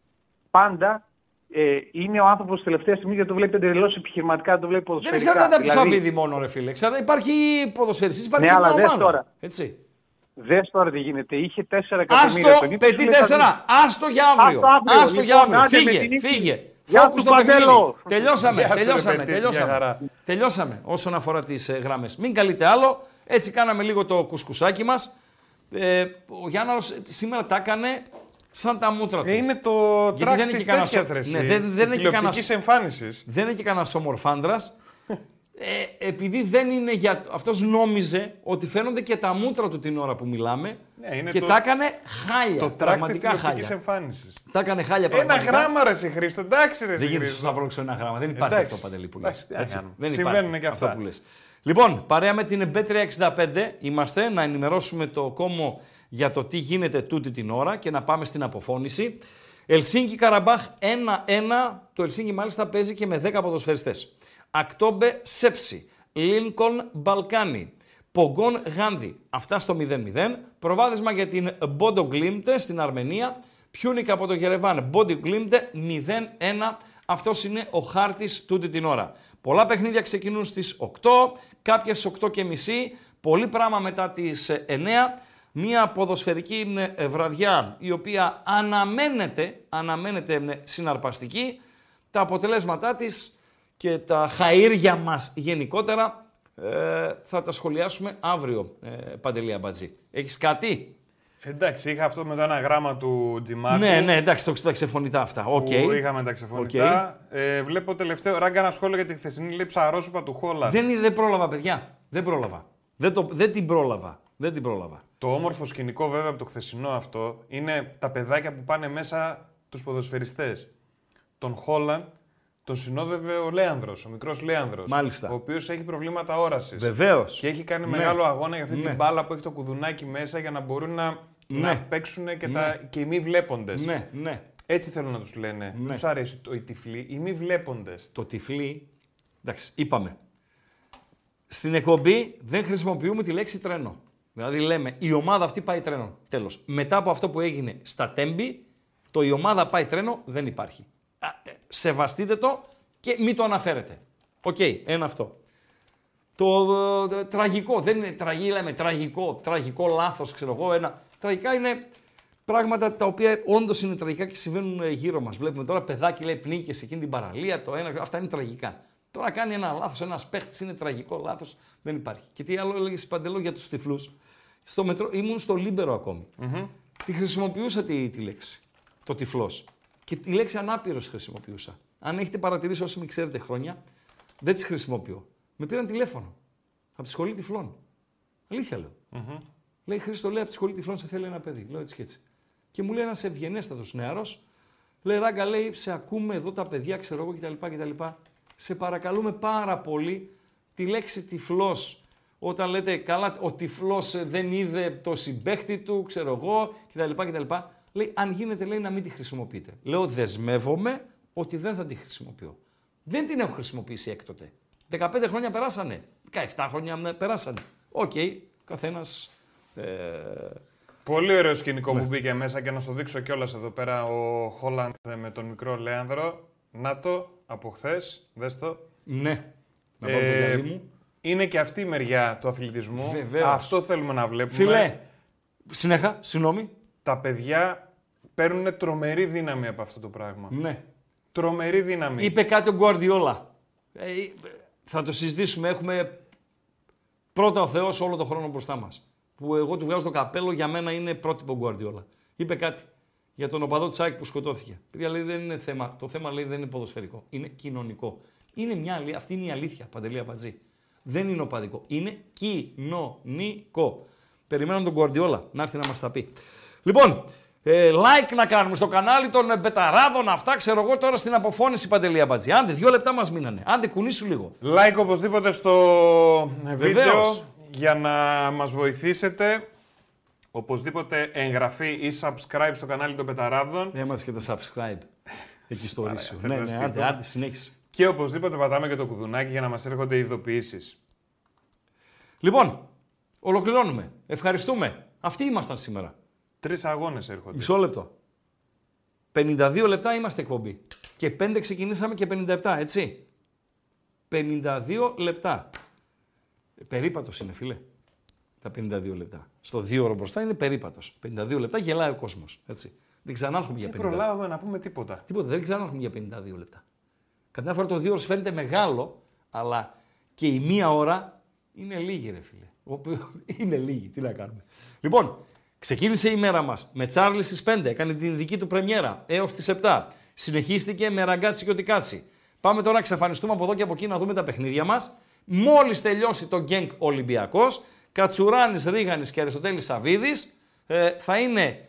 Πάντα ε, είναι ο άνθρωπος τελευταία στιγμή γιατί το βλέπει εντελώς επιχειρηματικά, το βλέπει Δεν ποδοσφαιρικά. εξαρτάται από το Δηλαδή, Σαββίδι μόνο, ρε φίλε. Εξαρτάται, υπάρχει ποδοσφαιριστής, υπάρχει Ναι, και αλλά μια δες ομάδα. τώρα. Έτσι. Δες τώρα τι γίνεται. Είχε 4 εκατομμύρια Άστο, τον ύψος, πετύ είναι τα τέσσερα. Άστο για αύριο. Άστο αύριο. Άστο για Λοιπόν, αύριο. άντε με Φύγε, την νίκη. φύγε. Γεια Φόκους σου, στο παιχνίδι. Παντέλο. Τελειώσαμε, Γεια σου, ρε τελειώσαμε, παιδί, μια τελειώσαμε. χαρά. Τελειώσαμε όσον αφορά τις ε, γράμμες. Μην καλείτε άλλο. Έτσι κάναμε λίγο το κουσκουσάκι μας. Ε, ο Γιάνναρος ε, σήμερα τα έκανε σαν τα μούτρα του. Ε, είναι το Γιατί τρακ δεν έχει της κανένας τέτοιας σο- ρε εσύ, Ναι, δεν- δεν της έχει κανένα τηλεοπτικής σο- εμφάνισης. Δεν είναι και κανένα ομορφάντρα. Ε, επειδή δεν είναι για. Αυτός νόμιζε ότι φαίνονται και τα μούτρα του την ώρα που μιλάμε. Ναι, είναι και το- τα έκανε χάλια. Το τρακ της πραγματικά τηλεοπτικής χάλια. εμφάνισης. Τα έκανε χάλια Ένα πραγματικά. γράμμα ρε εσύ Χρήστο, εντάξει ρε Δεν εσύ γίνεται στο Χρήστο. Σταυρόξο ένα γράμμα. Δεν υπάρχει Εντάξει. αυτό παντελή που Εντάξει, λες. τι να Έτσι. κάνουμε. Δεν Συμβαίνουν υπάρχει και αυτό αυτά. που λες. Λοιπόν, παρέα με την B365 είμαστε να ενημερώσουμε το κόμμο για το τι γίνεται τούτη την ώρα και να πάμε στην αποφώνηση. Ελσίνκι Καραμπάχ 1-1. Το Ελσίνκι μάλιστα παίζει και με 10 ποδοσφαιριστές. Ακτόμπε Σέψη. Λίνκον Μπαλκάνι. Πογκόν Γάνδη. Αυτά στο 0-0. Προβάδισμα για την Μπόντο Γκλίμπτε στην Αρμενία. Πιούνικα από το Γερεβάν. Μπόντο Γκλίμπτε 0-1. Αυτός είναι ο χάρτης τούτη την ώρα. Πολλά παιχνίδια ξεκινούν στις 8, κάποιες στι 8 και μισή. Πολύ πράγμα μετά τις 9. Μια ποδοσφαιρική ε, βραδιά η οποία αναμένεται, αναμένεται ε, συναρπαστική. Τα αποτελέσματά της και τα χαΐρια μας γενικότερα ε, θα τα σχολιάσουμε αύριο, ε, Παντελία Μπατζή. Έχεις κάτι; Εντάξει, είχα αυτό με το ένα γράμμα του Τζιμάκου. Ναι, ναι, εντάξει, το τα ξεφωνητά αυτά. Οκ. Που είχαμε τα ξεφωνητά. Ε, βλέπω τελευταίο ράγκα ένα σχόλιο για τη χθεσινή λήψη αρρώσουπα του Χόλας. Δεν, δεν πρόλαβα, παιδιά. Δεν πρόλαβα. Δεν, το, δεν την πρόλαβα. Δεν την πρόλαβα. Το όμορφο σκηνικό βέβαια από το χθεσινό αυτό είναι τα παιδάκια που πάνε μέσα τους ποδοσφαιριστές. Τον Χόλαν τον συνόδευε ο Λέανδρος, ο μικρός Λέανδρος. Μάλιστα. Ο οποίος έχει προβλήματα όρασης. Βεβαίως. Και έχει κάνει Ναι. μεγάλο αγώνα για αυτή Ναι. την μπάλα που έχει το κουδουνάκι μέσα για να μπορούν να, Ναι. να παίξουν και, τα, και οι μη βλέποντες. Ναι, ναι. Έτσι θέλω να τους λένε. Ναι. Δεν τους αρέσει το, οι τυφλοί, οι μη βλέποντες. Το τυφλί, εντάξει, είπαμε. Στην εκπομπή δεν χρησιμοποιούμε τη λέξη τρένο. Δηλαδή λέμε η ομάδα αυτή πάει τρένο. Τέλος. Μετά από αυτό που έγινε στα τέμπη, το η ομάδα πάει τρένο δεν υπάρχει. Α, ε, Σεβαστείτε το και μην το αναφέρετε. Οκ, ένα αυτό. Το ε, τραγικό, δεν είναι τραγή, λέμε τραγικό, τραγικό λάθος, ξέρω εγώ, ένα. Τραγικά είναι πράγματα τα οποία όντως είναι τραγικά και συμβαίνουν ε, γύρω μας. Βλέπουμε τώρα παιδάκι λέει πνίγηκε σε εκείνη την παραλία, το ένα, αυτά είναι τραγικά. Τώρα κάνει ένα λάθος, ένας παίχτης είναι τραγικό λάθος, δεν υπάρχει. Και τι άλλο έλεγε Παντελό για τους τυφλούς; Στο μετρό, ήμουν στο Λίμπερο ακόμη. Τη χρησιμοποιούσα τη, τη λέξη. Το τυφλός. Και τη λέξη ανάπηρος χρησιμοποιούσα. Αν έχετε παρατηρήσει όσοι με ξέρετε χρόνια, δεν τις χρησιμοποιώ. Με πήραν τηλέφωνο από τη σχολή τυφλών. Αλήθεια λέω. Λέει Χρήστο, λέει από τη σχολή τυφλών σε θέλει ένα παιδί. Λέω έτσι και έτσι. Και μου λέει ένας ευγενέστατος νεαρός, λέει Ράγκα, λέει, σε ακούμε εδώ τα παιδιά, ξέρω εγώ κτλ. κτλ. Σε παρακαλούμε πάρα πολύ τη λέξη τυφλός. Όταν λέτε καλά, ο τυφλός δεν είδε το συμπαίκτη του, ξέρω εγώ κτλ. κτλ. Λέει, αν γίνεται, λέει να μην τη χρησιμοποιείτε. Λέω, δεσμεύομαι ότι δεν θα τη χρησιμοποιώ. Δεν την έχω χρησιμοποιήσει έκτοτε. 15 χρόνια περάσανε. 17 χρόνια με περάσανε. OK, okay, καθένας. Ε, Πολύ ωραίο σκηνικό που μπήκε μέσα και να σου δείξω κιόλας εδώ πέρα ο Χόλαντ με τον μικρό Λέανδρο. Να το, από χθες, δες το. ναι. Να πάρω το γυαλί μου. Είναι και αυτή η μεριά του αθλητισμού. Βεβαίως. Αυτό θέλουμε να βλέπουμε. Φιλέ, συνέχα, συγγνώμη. Τα παιδιά παίρνουν τρομερή δύναμη από αυτό το πράγμα. Ναι. Τρομερή δύναμη. Είπε κάτι ο Γκουαρδιόλα. Ε, θα το συζητήσουμε. Έχουμε πρώτα ο Θεός όλο τον χρόνο μπροστά μας. Που εγώ του βγάζω το καπέλο, για μένα είναι πρότυπο Γκουαρδιόλα. Είπε κάτι για τον οπαδό Τσάκη που σκοτώθηκε. Παιδιά λέει δεν είναι θέμα. Το θέμα λέει δεν είναι ποδοσφαιρικό. Είναι κοινωνικό. Είναι μια, αλη- αυτή είναι η αλήθεια, Παντελή Απατζή. Δεν είναι οπαδικό. Είναι κοινωνικό. Περιμένουμε τον Γκουαρδιόλα να έρθει να μας τα πει. Λοιπόν, ε, like να κάνουμε στο κανάλι των ε, μπεταράδων αυτά, ξέρω εγώ τώρα στην αποφώνηση Παντελή Απατζή. Άντε, δύο λεπτά μας μείνανε. Άντε, κουνήσου λίγο. Like οπωσδήποτε στο βίντεο Βεβαίως. για να μας βοηθήσετε. Οπωσδήποτε εγγραφή ή subscribe στο κανάλι των Πεταράδων. Έμαθες και τα subscribe. Εκεί στο ρίσιο. Ναι, ναι, φανταστικό. άντε, άντε, συνέχισε. Και οπωσδήποτε πατάμε και το κουδουνάκι για να μας έρχονται ειδοποιήσεις. Λοιπόν, ολοκληρώνουμε. Ευχαριστούμε. Αυτοί ήμασταν σήμερα. Τρεις αγώνες έρχονται. Μισό λεπτό. 52 λεπτά είμαστε εκπομπή. Και 5 ξεκινήσαμε και 57, έτσι. 52 λεπτά. Ε, Περίπατος είναι, φίλε. Τα 52 λεπτά. Στο 2 ώρο μπροστά είναι περίπατος. 52 λεπτά γελάει ο κόσμος. Έτσι. Δεν ξανάρχομαι για 52 Δεν προλάβαμε να πούμε τίποτα. Τίποτα, δεν ξανάρχομαι για 52 λεπτά. Καμιά φορά το 2 ώρες φαίνεται μεγάλο, αλλά και η μία ώρα είναι λίγη, ρε φίλε. Όπου είναι λίγη, τι να κάνουμε. Λοιπόν, ξεκίνησε η μέρα μας με Τσάρλις στις 5, έκανε την δική του πρεμιέρα έως τις 7. Συνεχίστηκε με ραγκάτσι και οτικάτσι. Πάμε τώρα να εξαφανιστούμε από εδώ και από εκεί να δούμε τα παιχνίδια μας. Μόλις τελειώσει το Γκένκ Ολυμπιακός, Κατσουράνης, Ρίγανης και Αριστοτέλης Σαβίδης ε, θα είναι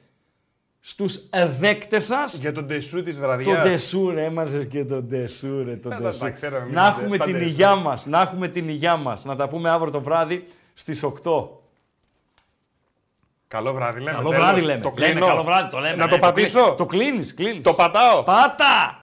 στους δέκτες σας Για τον τεσού της το βραδιάς. ντεσούρε, έμαθε και το ντεσούρε. Το τα- τα ντεσούρε. ξέραμε εμείς, να τα- έχουμε τα την ντεσούρε. υγειά μας, να έχουμε την υγειά μας. Να τα πούμε αύριο το βράδυ στις 8. Καλό βράδυ λέμε. Καλό τέλος. βράδυ λέμε. Το λέμε κλείνω. καλό βράδυ, το λέμε. Να ναι, το κλείνει- πατήσω. Το κλείνεις, κλείνεις. Το πατάω. Πάτα!